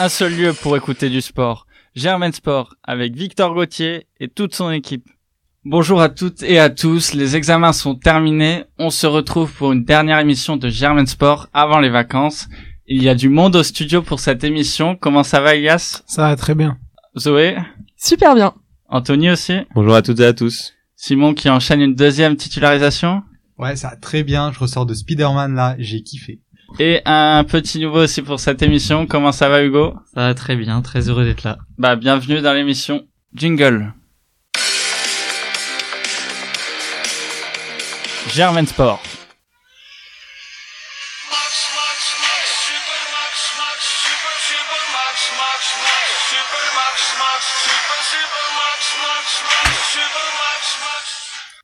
un seul lieu pour écouter du sport. Germain Sport avec Victor Gauthier et toute son équipe. Bonjour à toutes et à tous, les examens sont terminés, on se retrouve pour une dernière émission de Germain Sport avant les vacances. Il y a du monde au studio pour cette émission, comment ça va Elias? Ça va très bien. Zoé? Super bien. Anthony aussi? Bonjour à toutes et à tous. Simon qui enchaîne une deuxième titularisation? Ouais, ça va très bien, je ressors de Spider-Man là, j'ai kiffé. Et un petit nouveau aussi pour cette émission, comment ça va Hugo? Ça va très bien, très heureux d'être là. Bah bienvenue dans l'émission Jingle. Germain Sport.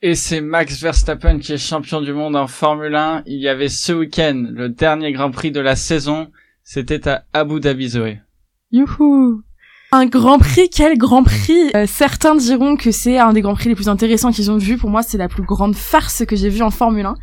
Et c'est Max Verstappen qui est champion du monde en Formule 1. Il y avait ce week-end le dernier Grand Prix de la saison. C'était à Abu Dhabi Zoé. Youhou un Grand Prix, quel Grand Prix euh, Certains diront que c'est un des Grands Prix les plus intéressants qu'ils ont vu. Pour moi, c'est la plus grande farce que j'ai vue en Formule 1.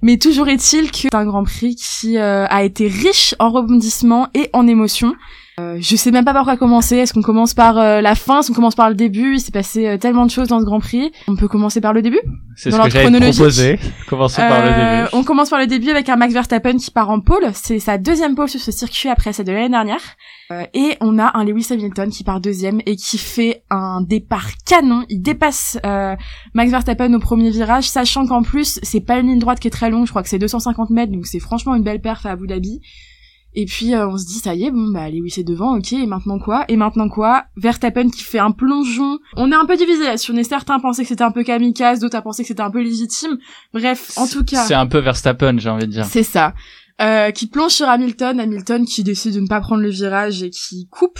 Mais toujours est-il que c'est un Grand Prix qui euh, a été riche en rebondissements et en émotions. Euh, je sais même pas par quoi commencer. Est-ce qu'on commence par euh, la fin? Est-ce qu'on commence par le début? Il s'est passé euh, tellement de choses dans ce Grand Prix. On peut commencer par le début? C'est ce que j'avais proposé. Commencer par le début. On commence par le début avec un Max Verstappen qui part en pole. C'est sa deuxième pole sur ce circuit après celle de l'année dernière. et on a un Lewis Hamilton qui part deuxième et qui fait un départ canon. Il dépasse Max Verstappen au premier virage, sachant qu'en plus c'est pas une ligne droite qui est très longue. Je crois que c'est 250 mètres, donc c'est franchement une belle perf à Abu Dhabi. Et puis euh, on se dit ça y est, bon bah Lewis est devant, ok, et maintenant quoi? Et maintenant quoi? Verstappen qui fait un plongeon. On est un peu divisé là, on est certains pensaient que c'était un peu kamikaze, d'autres a pensé que c'était un peu légitime. Bref, en tout cas. C'est un peu Verstappen, j'ai envie de dire. C'est ça. Euh, qui plonge sur Hamilton, Hamilton qui décide de ne pas prendre le virage et qui coupe,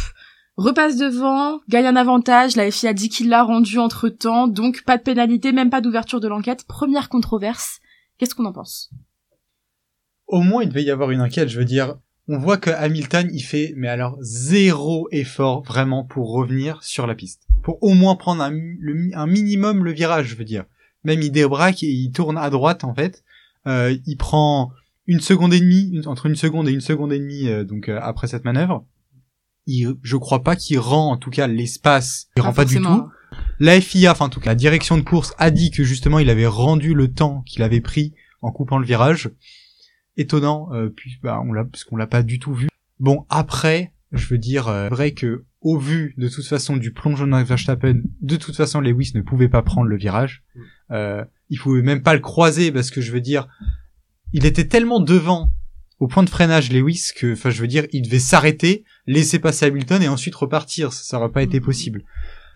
repasse devant, gagne un avantage, la FIA dit qu'il l'a rendu entre temps, donc pas de pénalité, même pas d'ouverture de l'enquête. Première controverse, qu'est-ce qu'on en pense? Au moins il devait y avoir une enquête, je veux dire, on voit que Hamilton il fait mais alors zéro effort vraiment pour revenir sur la piste. Pour au moins prendre un, un minimum le virage je veux dire. Même il débraque et il tourne à droite en fait. Euh, il prend une seconde et demie entre une seconde et une seconde et demie euh, donc euh, après cette manœuvre. Il, je crois pas qu'il rend en tout cas l'espace. Il rend pas du tout. La FIA enfin en tout cas la direction de course a dit que justement il avait rendu le temps qu'il avait pris en coupant le virage étonnant euh, puis bah, on l'a parce qu'on l'a pas du tout vu. Bon après, je veux dire euh, vrai que au vu de toute façon du plongeon de Verstappen, de toute façon Lewis ne pouvait pas prendre le virage. Mm. Euh, il pouvait même pas le croiser parce que je veux dire il était tellement devant au point de freinage Lewis que enfin je veux dire il devait s'arrêter, laisser passer Hamilton et ensuite repartir, ça, ça aurait pas été mm. possible.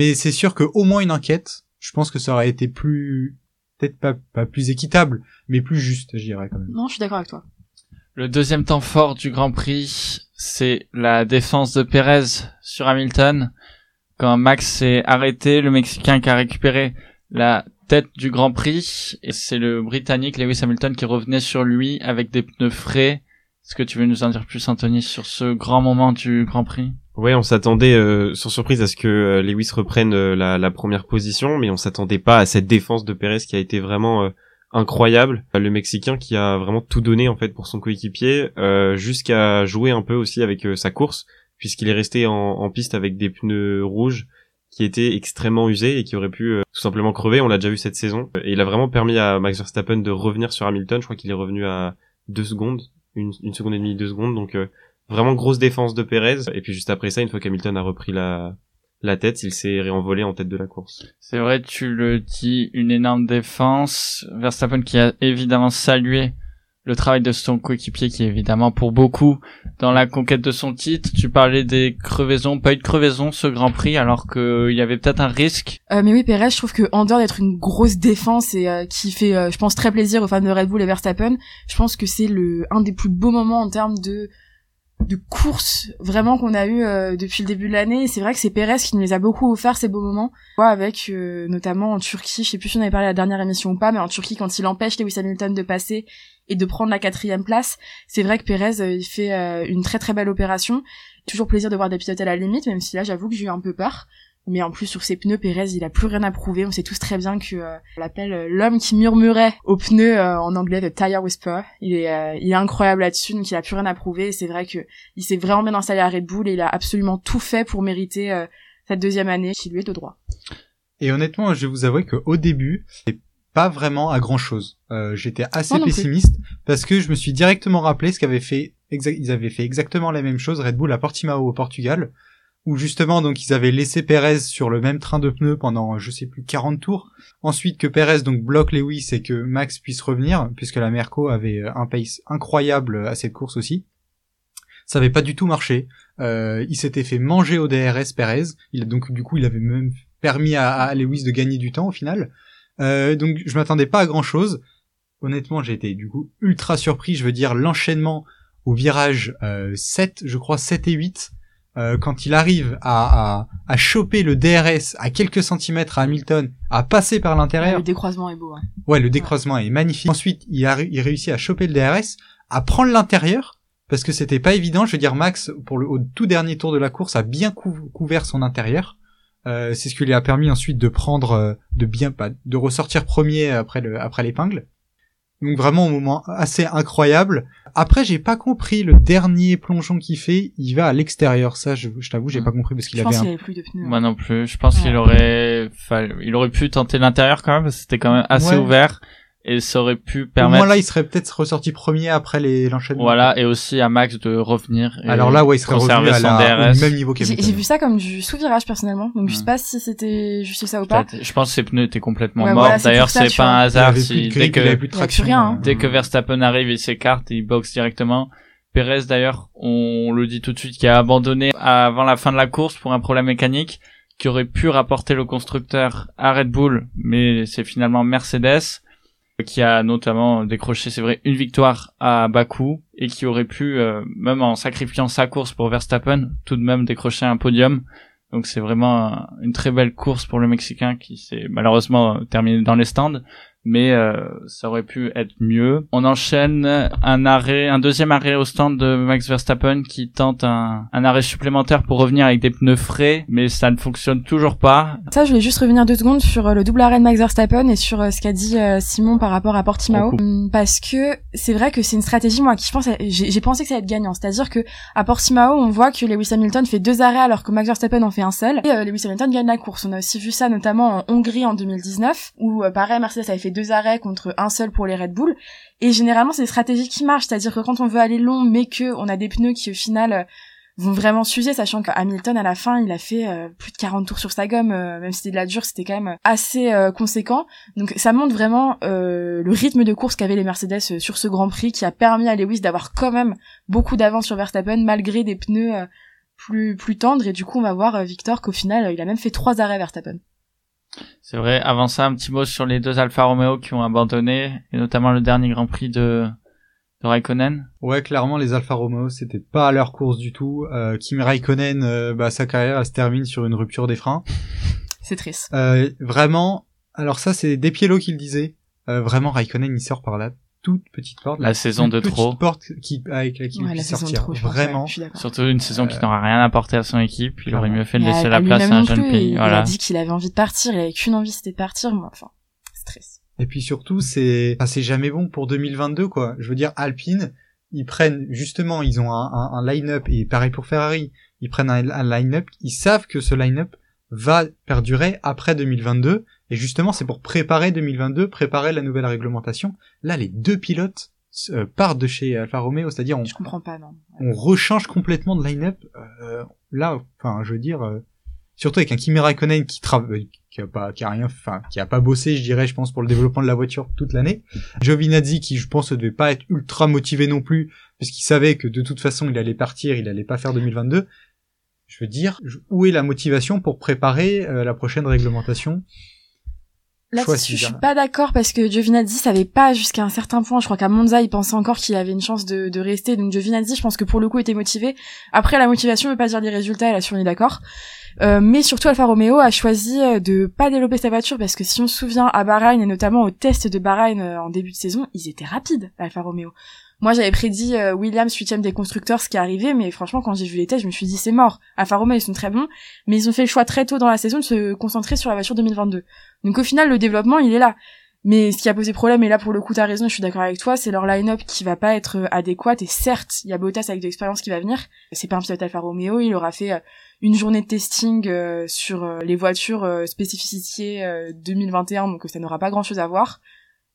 Mais c'est sûr que au moins une enquête, je pense que ça aurait été plus peut-être pas, pas plus équitable, mais plus juste, je dirais quand même. Non, je suis d'accord avec toi. Le deuxième temps fort du Grand Prix, c'est la défense de Perez sur Hamilton. Quand Max s'est arrêté, le Mexicain qui a récupéré la tête du Grand Prix, et c'est le Britannique Lewis Hamilton qui revenait sur lui avec des pneus frais. Est-ce que tu veux nous en dire plus, Anthony, sur ce grand moment du Grand Prix? Ouais, on s'attendait euh, sans surprise à ce que euh, Lewis reprenne euh, la, la, première position, mais on s'attendait pas à cette défense de Perez qui a été vraiment euh, incroyable. Le Mexicain qui a vraiment tout donné en fait pour son coéquipier, jusqu'à jouer un peu aussi avec sa course, puisqu'il est resté en, en, piste avec des pneus rouges qui étaient extrêmement usés et qui auraient pu tout simplement crever. On l'a déjà vu cette saison, et il a vraiment permis à Max Verstappen de revenir sur Hamilton. Je crois qu'il est revenu à deux secondes, une, une seconde et demie, deux secondes, donc Vraiment grosse défense de Perez. Et puis juste après ça, une fois qu'Hamilton a repris la, la tête, il s'est réenvolé en tête de la course. C'est vrai, tu le dis, une énorme défense. Verstappen qui a évidemment salué le travail de son coéquipier qui est évidemment pour beaucoup dans la conquête de son titre. Tu parlais des crevaisons, pas eu de crevaison ce Grand Prix alors qu'il y avait peut-être un risque. Euh, mais oui, Perez, je trouve que en dehors d'être une grosse défense et euh, qui fait, euh, je pense, très plaisir aux fans de Red Bull et Verstappen, je pense que c'est le un des plus beaux moments en termes de de course vraiment qu'on a eu euh, depuis le début de l'année. C'est vrai que c'est Pérez qui nous les a beaucoup offert ces beaux moments. avec euh, notamment en Turquie, je sais plus si on avait parlé à la dernière émission ou pas, mais en Turquie quand il empêche Lewis Hamilton de passer et de prendre la quatrième place, c'est vrai que Pérez euh, il fait une très très belle opération. Toujours plaisir de voir des pilotes à la limite, même si là j'avoue que j'ai eu un peu peur. Mais en plus sur ses pneus, Perez il a plus rien à prouver. On sait tous très bien que euh, on l'appelle euh, l'homme qui murmurait aux pneus euh, en anglais de tire whisper. Il est euh, il est incroyable là-dessus, donc il a plus rien à prouver. Et c'est vrai que il s'est vraiment bien installé à Red Bull et il a absolument tout fait pour mériter euh, cette deuxième année qui lui est de droit. Et honnêtement, je vais vous avouer qu'au début, c'est pas vraiment à grand chose. Euh, J'étais assez Moi non plus. pessimiste parce que je me suis directement rappelé ce qu'avaient fait, ils avaient fait exactement la même chose Red Bull à Portimao au Portugal, où justement donc ils avaient laissé Perez sur le même train de pneus pendant je sais plus 40 tours. Ensuite que Perez donc bloque Lewis et que Max puisse revenir puisque la Merco avait euh, un pace incroyable à cette course aussi. Ça avait pas du tout marché. Euh, il s'était fait manger au DRS Perez. Il donc du coup il avait même permis à, à Lewis de gagner du temps au final. Euh, donc je m'attendais pas à grand chose. Honnêtement, j'ai été du coup ultra surpris. Je veux dire l'enchaînement au virage euh, 7, je crois 7 et 8, euh, quand il arrive à, à, à choper le DRS à quelques centimètres à Hamilton, à passer par l'intérieur. Le décroisement est beau. Hein. Ouais, le décroisement est magnifique. Ensuite, il, a, il réussit à choper le DRS, à prendre l'intérieur, parce que c'était pas évident. Je veux dire, Max, pour le au tout dernier tour de la course, a bien cou- couvert son intérieur. Euh, c'est ce qui lui a permis ensuite de prendre, euh, de bien, pas, de ressortir premier après le, après l'épingle. Donc vraiment un moment assez incroyable. Après, j'ai pas compris le dernier plongeon qu'il fait. Il va à l'extérieur. Ça, je, je t'avoue, j'ai pas compris parce qu'il Je avait pense un qu'il avait plus de pneus. hein. Moi non plus. Je pense Ouais. qu'il aurait, fallu- il aurait pu tenter l'intérieur quand même parce que c'était quand même assez Ouais. ouvert et ça aurait pu Au permettre. moins là, il serait peut-être ressorti premier après les l'enchaînement. Voilà, et aussi à Max de revenir. Et Alors là, ouais, il serait revenu à la, DRS. au même niveau J'ai qu'Hamilton. j'ai vu ça comme du sous-virage personnellement, donc je sais Mm. pas si c'était juste ça ou pas. Je pense que ses pneus étaient complètement Ouais, morts. voilà, D'ailleurs, c'est pas un hasard avait si plus de dès que il avait plus de Il y a traction. plus rien, hein. dès que Verstappen arrive, il s'écarte, et il boxe directement. Perez d'ailleurs, on le dit tout de suite, qui a abandonné avant la fin de la course pour un problème mécanique, qui aurait pu rapporter le constructeur à Red Bull, mais c'est finalement Mercedes qui a notamment décroché, c'est vrai, une victoire à Bakou et qui aurait pu, euh, même en sacrifiant sa course pour Verstappen, tout de même décrocher un podium. Donc c'est vraiment un- une très belle course pour le Mexicain qui s'est malheureusement terminé dans les stands mais euh, ça aurait pu être mieux. On enchaîne un arrêt, un deuxième arrêt au stand de Max Verstappen qui tente un, un arrêt supplémentaire pour revenir avec des pneus frais, mais ça ne fonctionne toujours pas. Ça, je voulais juste revenir deux secondes sur euh, le double arrêt de Max Verstappen et sur euh, ce qu'a dit Simon par rapport à Portimao. Hum, parce que c'est vrai que c'est une stratégie moi qui je pense, j'ai pensé que ça allait être gagnant, c'est-à-dire que à Portimao, on voit que Lewis Hamilton fait deux arrêts alors que Max Verstappen en fait un seul, et Lewis Hamilton gagne la course. On a aussi vu ça notamment en Hongrie en 2019, où pareil Mercedes avait fait deux arrêts contre un seul pour les Red Bull, et généralement c'est des stratégies qui marchent, c'est-à-dire que quand on veut aller long, mais que on a des pneus qui au final euh, vont vraiment s'user, sachant que Hamilton à la fin il a fait euh, plus de 40 tours sur sa gomme, euh, même si c'était de la dure, c'était quand même assez conséquent. Donc ça montre vraiment le rythme de course qu'avaient les Mercedes sur ce Grand Prix, qui a permis à Lewis d'avoir quand même beaucoup d'avance sur Verstappen malgré des pneus plus plus tendres. Et du coup on va voir Victor qu'au final il a même fait trois arrêts Verstappen. C'est vrai. Avant ça, un petit mot sur les deux Alfa Romeo qui ont abandonné, et notamment le dernier Grand Prix de, de Raikkonen. Ouais, clairement, les Alfa Romeo, c'était pas à leur course du tout. Euh, Kimi Raikkonen, euh, bah, sa carrière, elle se termine sur une rupture des freins. C'est triste. Euh, vraiment, alors ça, c'est Despiello qui le disait. Euh, vraiment, Raikkonen, il sort par la toute petite porte. La saison de trop. petite porte qui, avec laquelle Ouais, il la puisse saison de sortir. trop, vraiment. Surtout une saison qui Euh, n'aura rien apporté à son équipe. Il aurait mieux fait de laisser à- la à place à un jeune pays. Il Voilà. a dit qu'il avait envie de partir, il avait qu'une envie, c'était de partir. Moi, Enfin, triste. Et puis surtout, c'est, enfin, c'est jamais bon pour 2022, quoi. Je veux dire, Alpine, ils prennent, justement, ils ont un, un, un line-up, et pareil pour Ferrari, ils prennent un, un line-up, ils savent que ce line-up va perdurer après 2022, et justement, c'est pour préparer 2022, préparer la nouvelle réglementation. Là, les deux pilotes euh, partent de chez Alfa Romeo, c'est-à-dire on, Je comprends pas, non. on rechange complètement de line-up. Euh, là, enfin, je veux dire, euh, surtout avec un Kimi Raikkonen qui travaille, qui a pas, qui a rien, enfin, qui a pas bossé, je dirais, je pense, pour le développement de la voiture toute l'année. Giovinazzi, qui, je pense, ne devait pas être ultra motivé non plus, parce qu'il savait que de toute façon, il allait partir, il allait pas faire 2022. Je veux dire, où est la motivation pour préparer euh, la prochaine réglementation? Choisis, je suis pas d'accord parce que Giovinazzi savait pas jusqu'à un certain point. Je crois qu'à Monza, il pensait encore qu'il avait une chance de, de rester. Donc Giovinazzi, je pense que pour le coup, était motivé. Après, la motivation veut pas dire les résultats. Là-dessus, on est d'accord. Euh, mais surtout, Alfa Romeo a choisi euh, de pas développer sa voiture parce que si on se souvient à Bahreïn et notamment au test de Bahreïn euh, en début de saison, ils étaient rapides, Alfa Romeo. Moi, j'avais prédit euh, Williams huitième des constructeurs, ce qui est arrivé, mais franchement, quand j'ai vu les tests, je me suis dit c'est mort. Alfa Romeo, ils sont très bons, mais ils ont fait le choix très tôt dans la saison de se concentrer sur la voiture 2022. Donc au final, le développement, il est là. Mais ce qui a posé problème, et là pour le coup t'as raison, je suis d'accord avec toi, c'est leur line-up qui va pas être euh, adéquat. Et certes, il y a Bottas avec de l'expérience qui va venir. C'est pas un pilote Alfa Romeo, il aura fait euh, une journée de testing sur les voitures spécificités 2021, donc ça n'aura pas grand-chose à voir.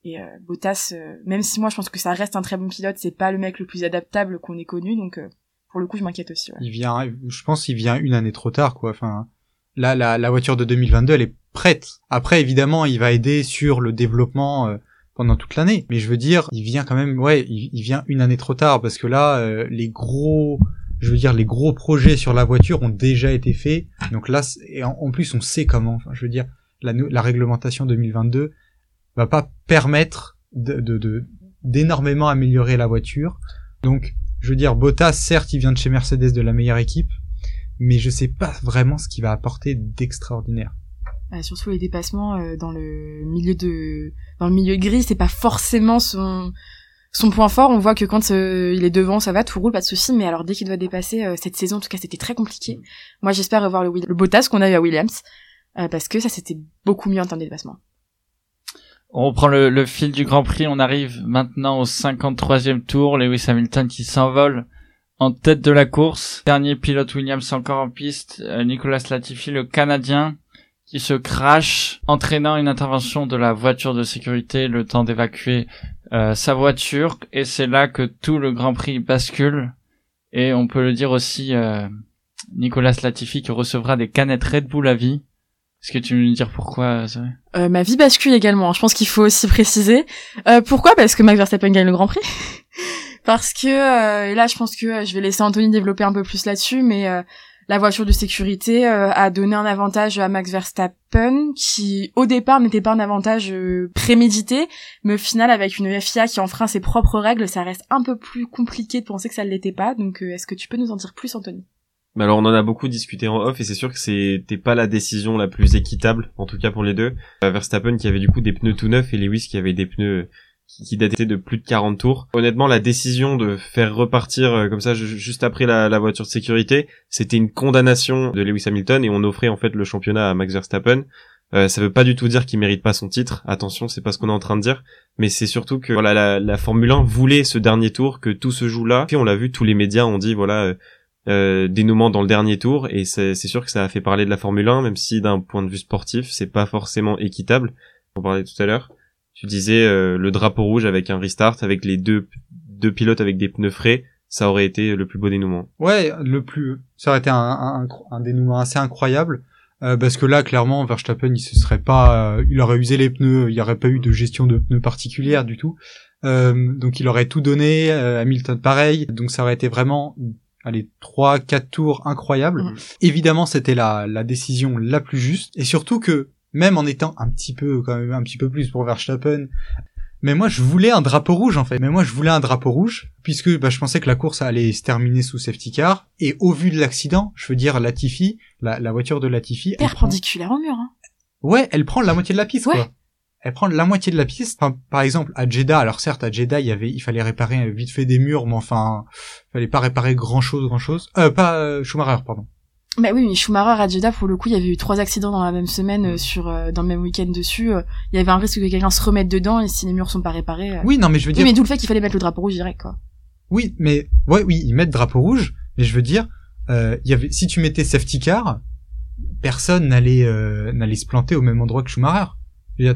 Et Bottas, même si moi je pense que ça reste un très bon pilote, c'est pas le mec le plus adaptable qu'on ait connu, donc pour le coup je m'inquiète aussi. Ouais. Il vient, je pense, qu'il vient une année trop tard, quoi. Enfin, là, la, la voiture de 2022, elle est prête. Après, évidemment, il va aider sur le développement euh, pendant toute l'année. Mais je veux dire, il vient quand même, ouais, il, vient une année trop tard parce que là, euh, les gros, je veux dire, les gros projets sur la voiture ont déjà été faits. Donc là, et en, plus, on sait comment. Enfin, je veux dire, la, la réglementation 2022 va pas permettre de d'énormément améliorer la voiture. Donc, je veux dire, Bottas, certes, il vient de chez Mercedes de la meilleure équipe, mais je sais pas vraiment ce qu'il va apporter d'extraordinaire. Euh, surtout les dépassements euh, dans le milieu de dans le milieu gris, c'est pas forcément son son point fort. On voit que quand euh, il est devant, ça va, tout roule, pas de souci. Mais alors dès qu'il doit dépasser cette saison, en tout cas, c'était très compliqué. Moi, j'espère revoir le, le Bottas qu'on a eu à Williams parce que ça c'était beaucoup mieux en termes de dépassement. On reprend le, fil du Grand Prix. On arrive maintenant au 53e tour. Lewis Hamilton qui s'envole en tête de la course. Dernier pilote Williams encore en piste. Nicolas Latifi, le Canadien, qui se crache, entraînant une intervention de la voiture de sécurité, le temps d'évacuer euh, sa voiture, et c'est là que tout le Grand Prix bascule. Et on peut le dire aussi, euh, Nicolas Latifi qui recevra des canettes Red Bull à vie. Est-ce que tu veux nous dire pourquoi euh, Ma vie bascule également. Je pense qu'il faut aussi préciser. Euh, pourquoi? Parce que Max Verstappen gagne le Grand Prix. Parce que et là, je pense que je vais laisser Anthony développer un peu plus là-dessus, mais la voiture de sécurité euh, a donné un avantage à Max Verstappen qui au départ n'était pas un avantage euh, prémédité mais au final avec une FIA qui enfreint ses propres règles ça reste un peu plus compliqué de penser que ça ne l'était pas donc euh, est-ce que tu peux nous en dire plus Anthony? Mais alors on en a beaucoup discuté en off et c'est sûr que c'était pas la décision la plus équitable en tout cas pour les deux Verstappen qui avait du coup des pneus tout neufs et Lewis qui avait des pneus qui datait de plus de 40 tours. Honnêtement, la décision de faire repartir euh, comme ça juste après la, voiture de sécurité, c'était une condamnation de Lewis Hamilton et on offrait en fait le championnat à Max Verstappen. Euh, ça veut pas du tout dire qu'il mérite pas son titre. Attention, c'est pas ce qu'on est en train de dire, mais c'est surtout que voilà la, Formule 1 voulait ce dernier tour, que tout se joue là. Puis on l'a vu, tous les médias ont dit voilà euh, euh dénouement dans le dernier tour et c'est sûr que ça a fait parler de la Formule 1, même si d'un point de vue sportif, c'est pas forcément équitable. On parlait tout à l'heure tu disais euh, le drapeau rouge avec un restart, avec les deux, deux pilotes avec des pneus frais, ça aurait été le plus beau dénouement. Ouais, le plus, ça aurait été un, un, un dénouement assez incroyable. Euh, parce que là, clairement, Verstappen, il se serait pas, euh, il aurait usé les pneus, il n'y aurait pas eu de gestion de pneus particulière du tout. donc il aurait tout donné, Hamilton pareil. Donc ça aurait été vraiment, allez, trois, quatre tours incroyables. Mmh. Évidemment, c'était la, la décision la plus juste. Et surtout que même en étant un petit peu quand même un petit peu plus pour Verstappen. Mais moi je voulais un drapeau rouge en fait. Mais moi je voulais un drapeau rouge puisque bah, je pensais que la course allait se terminer sous safety car et au vu de l'accident, je veux dire Latifi, la, la voiture de Latifi, perpendiculaire au mur. Hein. Ouais, elle prend la moitié de la piste quoi. Elle prend la moitié de la piste. Enfin, par exemple, à Jeddah, alors certes, à Jeddah, il y avait, il fallait réparer vite fait des murs, mais enfin, il fallait pas réparer grand chose, grand chose. Euh, pas euh, Schumacher, pardon. Bah oui, mais Schumacher à Jeddah, pour le coup, il y avait eu trois accidents dans la même semaine, euh, sur euh, dans le même week-end dessus. Euh, il y avait un risque que quelqu'un se remette dedans et si les murs sont pas réparés. Oui, non, mais je veux dire. Oui, mais d'où le fait qu'il fallait mettre le drapeau rouge direct, quoi. Oui, mais ouais, oui, ils mettent drapeau rouge, mais je veux dire, il y avait, si tu mettais safety car, personne n'allait n'allait se planter au même endroit que Schumacher.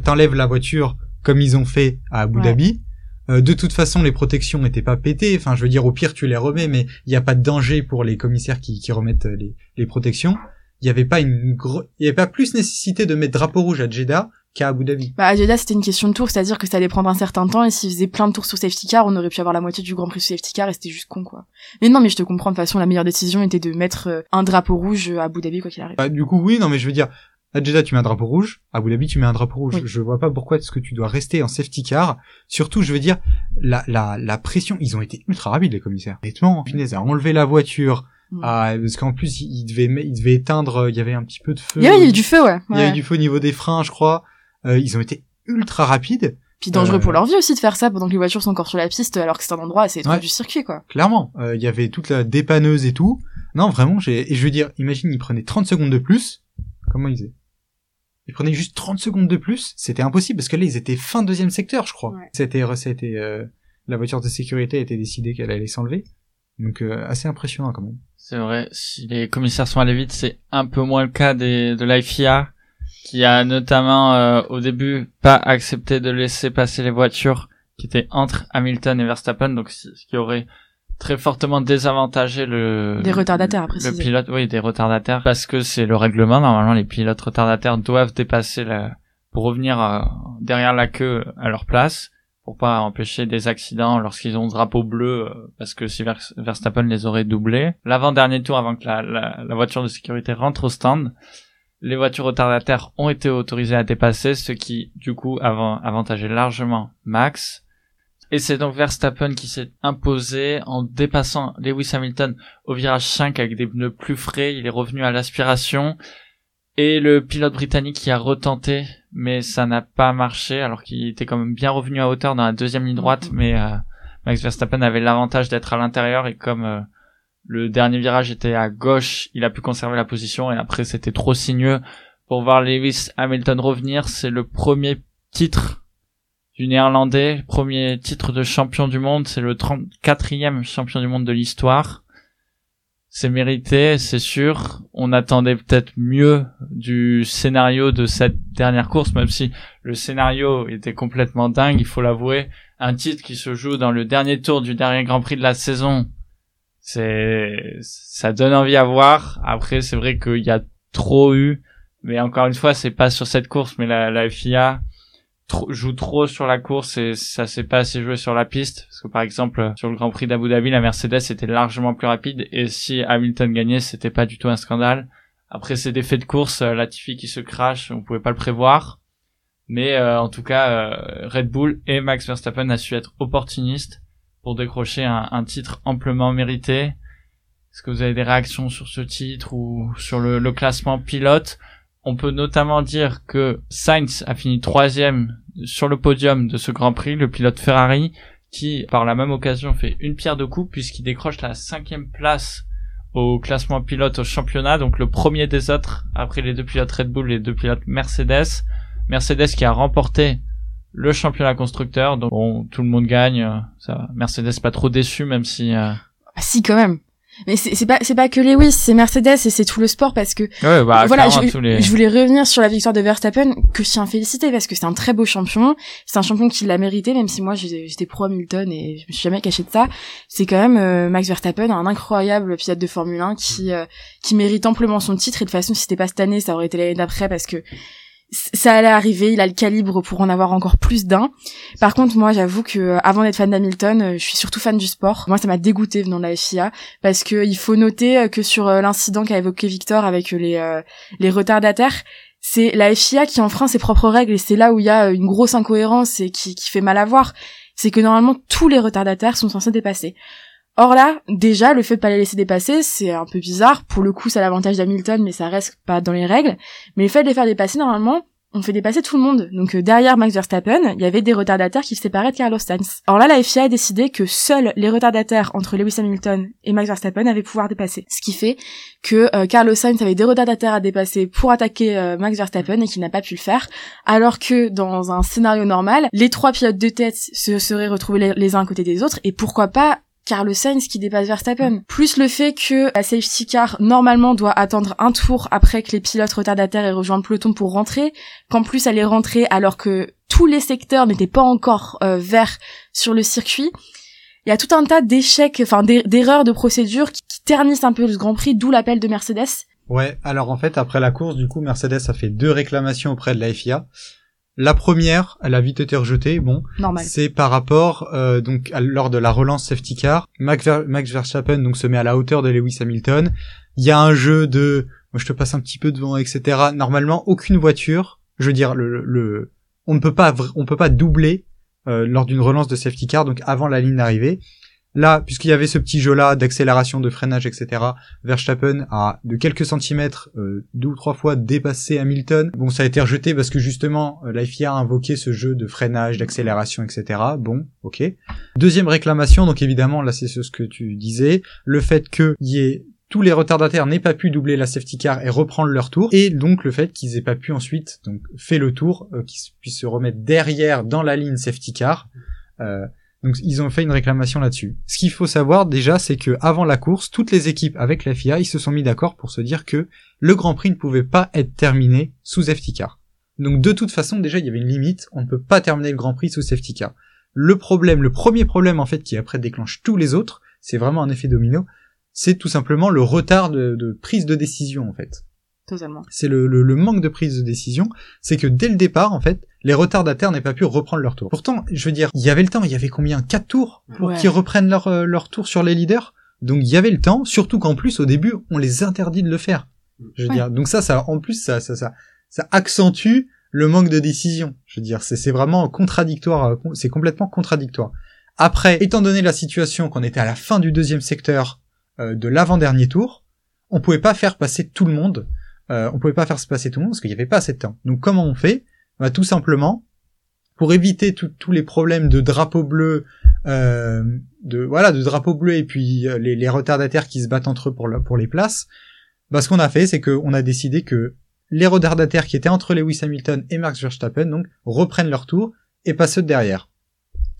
T'enlèves la voiture comme ils ont fait à Abu Dhabi. Euh, de toute façon, les protections n'étaient pas pétées. Enfin, je veux dire, au pire, tu les remets, mais il n'y a pas de danger pour les commissaires qui, qui remettent euh, les, les protections. Il n'y avait pas une gros, il y avait pas plus nécessité de mettre drapeau rouge à Jeddah qu'à Abu Dhabi. Bah, à Jeddah, c'était une question de tour, c'est-à-dire que ça allait prendre un certain temps, et s'ils faisaient plein de tours sur safety car, on aurait pu avoir la moitié du Grand Prix sur safety car, et c'était juste con, quoi. Mais non, mais je te comprends, de toute façon, la meilleure décision était de mettre euh, un drapeau rouge à Abu Dhabi, quoi qu'il arrive. Bah, du coup, oui, non, mais je veux dire, à Jeddah, tu mets un drapeau rouge. À Abu Dhabi, tu mets un drapeau rouge. Je vois pas pourquoi est-ce que tu dois rester en safety car. Surtout, je veux dire, la, la, la pression, ils ont été ultra rapides, les commissaires. Honnêtement, finesse à enlever la voiture. Ah, parce qu'en plus, il devait, il devait éteindre, il y avait un petit peu de feu. Il y avait du feu, ouais. Il y avait du feu au niveau des freins, je crois. Euh, ils ont été ultra rapides. Puis dangereux Euh, pour leur vie aussi de faire ça pendant que les voitures sont encore sur la piste alors que c'est un endroit assez étroit Ouais. du circuit quoi. Clairement, euh, il y avait toute la dépanneuse et tout. Non, vraiment, j'ai et je veux dire, imagine, ils prenaient 30 secondes de plus. Comment ils faisaient Ils prenaient juste 30 secondes de plus. C'était impossible parce que là, ils étaient fin deuxième secteur, je crois. Ouais. C'était, c'était, euh, la voiture de sécurité a été décidée qu'elle allait s'enlever. Donc, euh, assez impressionnant quand même. C'est vrai, si les commissaires sont allés vite, c'est un peu moins le cas des, de la FIA, qui a notamment euh, au début pas accepté de laisser passer les voitures qui étaient entre Hamilton et Verstappen, donc ce qui aurait très fortement désavantagé le Des retardataires, à le pilote, oui, des retardataires, parce que c'est le règlement. Normalement, les pilotes retardataires doivent dépasser la pour revenir euh, derrière la queue à leur place pour pas empêcher des accidents lorsqu'ils ont le drapeau bleu euh, parce que si Vers- Verstappen les aurait doublés. L'avant-dernier tour avant que la, la, la voiture de sécurité rentre au stand, les voitures retardataires ont été autorisées à dépasser, ce qui du coup avant, avantageait largement Max. Et c'est donc Verstappen qui s'est imposé en dépassant Lewis Hamilton au virage 5 avec des pneus plus frais, il est revenu à l'aspiration. Et le pilote britannique qui a retenté, mais ça n'a pas marché, alors qu'il était quand même bien revenu à hauteur dans la deuxième ligne droite, mais euh, Max Verstappen avait l'avantage d'être à l'intérieur, et comme euh, le dernier virage était à gauche, il a pu conserver la position, et après c'était trop sinueux pour voir Lewis Hamilton revenir. C'est le premier titre du néerlandais, premier titre de champion du monde, c'est le 34e champion du monde de l'histoire. C'est mérité, c'est sûr. On attendait peut-être mieux du scénario de cette dernière course, même si le scénario était complètement dingue, il faut l'avouer. Un titre qui se joue dans le dernier tour du dernier Grand Prix de la saison, c'est, ça donne envie à voir. Après, c'est vrai qu'il y a trop eu, mais encore une fois, c'est pas sur cette course, mais la, la FIA joue trop sur la course et ça s'est pas assez joué sur la piste. Parce que par exemple, sur le Grand Prix d'Abu Dhabi, la Mercedes était largement plus rapide et si Hamilton gagnait, c'était pas du tout un scandale. Après, c'est des de course, euh, Latifi qui se crache, on pouvait pas le prévoir. Mais euh, en tout cas, euh, Red Bull et Max Verstappen a su être opportunistes pour décrocher un, un titre amplement mérité. Est-ce que vous avez des réactions sur ce titre ou sur le, le classement pilote? On peut notamment dire que Sainz a fini troisième sur le podium de ce Grand Prix, le pilote Ferrari, qui par la même occasion fait une pierre de coups puisqu'il décroche la cinquième place au classement pilote au championnat, donc le premier des autres après les deux pilotes Red Bull et les deux pilotes Mercedes. Mercedes qui a remporté le championnat constructeur, donc bon, tout le monde gagne. Ça, Mercedes pas trop déçu, même si. euh, Ah, si quand même. Mais c'est pas c'est pas que Lewis, c'est Mercedes et c'est tout le sport parce que Ouais, bah, voilà, je, tous les... je voulais revenir sur la victoire de Verstappen que je tiens à féliciter parce que c'est un très beau champion, c'est un champion qui l'a mérité même si moi j'étais pro Hamilton et je me suis jamais caché de ça. C'est quand même euh, Max Verstappen, un incroyable pilote de Formule 1 qui euh, qui mérite amplement son titre et de toute façon si c'était pas cette année, ça aurait été l'année d'après parce que ça allait arriver, il a le calibre pour en avoir encore plus d'un. Par contre, moi, j'avoue que euh, avant d'être fan d'Hamilton, euh, je suis surtout fan du sport. Moi, ça m'a dégoûté venant de la FIA parce que il faut noter euh, que sur l'incident qu'a évoqué Victor avec les euh, les retardataires, c'est la FIA qui enfreint ses propres règles et c'est là où il y a une grosse incohérence et qui qui fait mal à voir. C'est que normalement tous les retardataires sont censés dépasser. Or là, déjà, le fait de pas les laisser dépasser, c'est un peu bizarre. Pour le coup, a l'avantage d'Hamilton, mais ça reste pas dans les règles. Mais le fait de les faire dépasser, normalement, on fait dépasser tout le monde. Donc euh, derrière Max Verstappen, il y avait des retardataires qui se séparaient de Carlos Sainz. Alors là, la FIA a décidé que seuls les retardataires entre Lewis Hamilton et Max Verstappen avaient pouvoir dépasser. Ce qui fait que euh, Carlos Sainz avait des retardataires à dépasser pour attaquer euh, Max Verstappen et qu'il n'a pas pu le faire. Alors que dans un scénario normal, les trois pilotes de tête se seraient retrouvés les uns à côté des autres et pourquoi pas Carlos Sainz qui dépasse Verstappen. Plus le fait que la safety car normalement doit attendre un tour après que les pilotes retardataires aient rejoint le peloton pour rentrer, qu'en plus elle est rentrée alors que tous les secteurs n'étaient pas encore euh, verts sur le circuit. Il y a tout un tas d'échecs, enfin d'er- d'erreurs de procédure qui, qui ternissent un peu le Grand Prix, d'où l'appel de Mercedes. Ouais, alors en fait, après la course, du coup, Mercedes a fait deux réclamations auprès de la FIA. La première, elle a vite été rejetée, bon, c'est par rapport, euh, donc, à- lors de la relance safety car, Max, Ver- Max Verstappen, donc, se met à la hauteur de Lewis Hamilton. Il y a un jeu de, moi, je te passe un petit peu devant, etc. Normalement, aucune voiture, je veux dire, le, le, on ne peut pas, on peut pas doubler, euh, lors d'une relance de safety car, donc avant la ligne d'arrivée. Là, puisqu'il y avait ce petit jeu-là d'accélération, de freinage, etc., Verstappen a de quelques centimètres, euh, deux ou trois fois dépassé Hamilton. Bon, ça a été rejeté parce que justement, euh, la FIA a invoqué ce jeu de freinage, d'accélération, etc. Bon, ok. Deuxième réclamation, donc évidemment, là c'est ce que tu disais, le fait qu'il y ait tous les retardataires n'aient pas pu doubler la safety car et reprendre leur tour, et donc le fait qu'ils aient pas pu ensuite donc fait le tour, euh, qu'ils puissent se remettre derrière dans la ligne safety car. Euh, donc ils ont fait une réclamation là-dessus. Ce qu'il faut savoir déjà, c'est que avant la course, toutes les équipes avec la FIA, ils se sont mis d'accord pour se dire que le Grand Prix ne pouvait pas être terminé sous safety. Donc de toute façon, déjà il y avait une limite, on ne peut pas terminer le Grand Prix sous safety. Le problème, le premier problème en fait qui après déclenche tous les autres, c'est vraiment un effet domino, c'est tout simplement le retard de prise de décision en fait. Totalement. C'est le, le, le manque de prise de décision, c'est que dès le départ en fait, les retardataires n'aient pas pu reprendre leur tour. Pourtant, je veux dire, il y avait le temps, il y avait combien? Quatre tours pour Ouais. qu'ils reprennent leur, euh, leur tour sur les leaders? Donc il y avait le temps, surtout qu'en plus au début, on les interdit de le faire. Je veux Ouais. dire, donc ça, ça, en plus, ça, ça, ça, ça accentue le manque de décision. Je veux dire, c'est vraiment contradictoire, euh, c'est complètement contradictoire. Après, étant donné la situation qu'on était à la fin du deuxième secteur euh, de l'avant-dernier tour, on pouvait pas faire passer tout le monde. Euh, on pouvait pas faire se passer tout le monde parce qu'il y avait pas assez de temps. Donc comment on fait? Bah, Tout simplement, pour éviter tous les problèmes de drapeau bleu, euh, de voilà, de drapeau bleu et puis euh, les, retardataires qui se battent entre eux pour, le- pour les places, bah, ce qu'on a fait, c'est qu'on a décidé que les retardataires qui étaient entre Lewis Hamilton et Max Verstappen donc reprennent leur tour et pas ceux de derrière.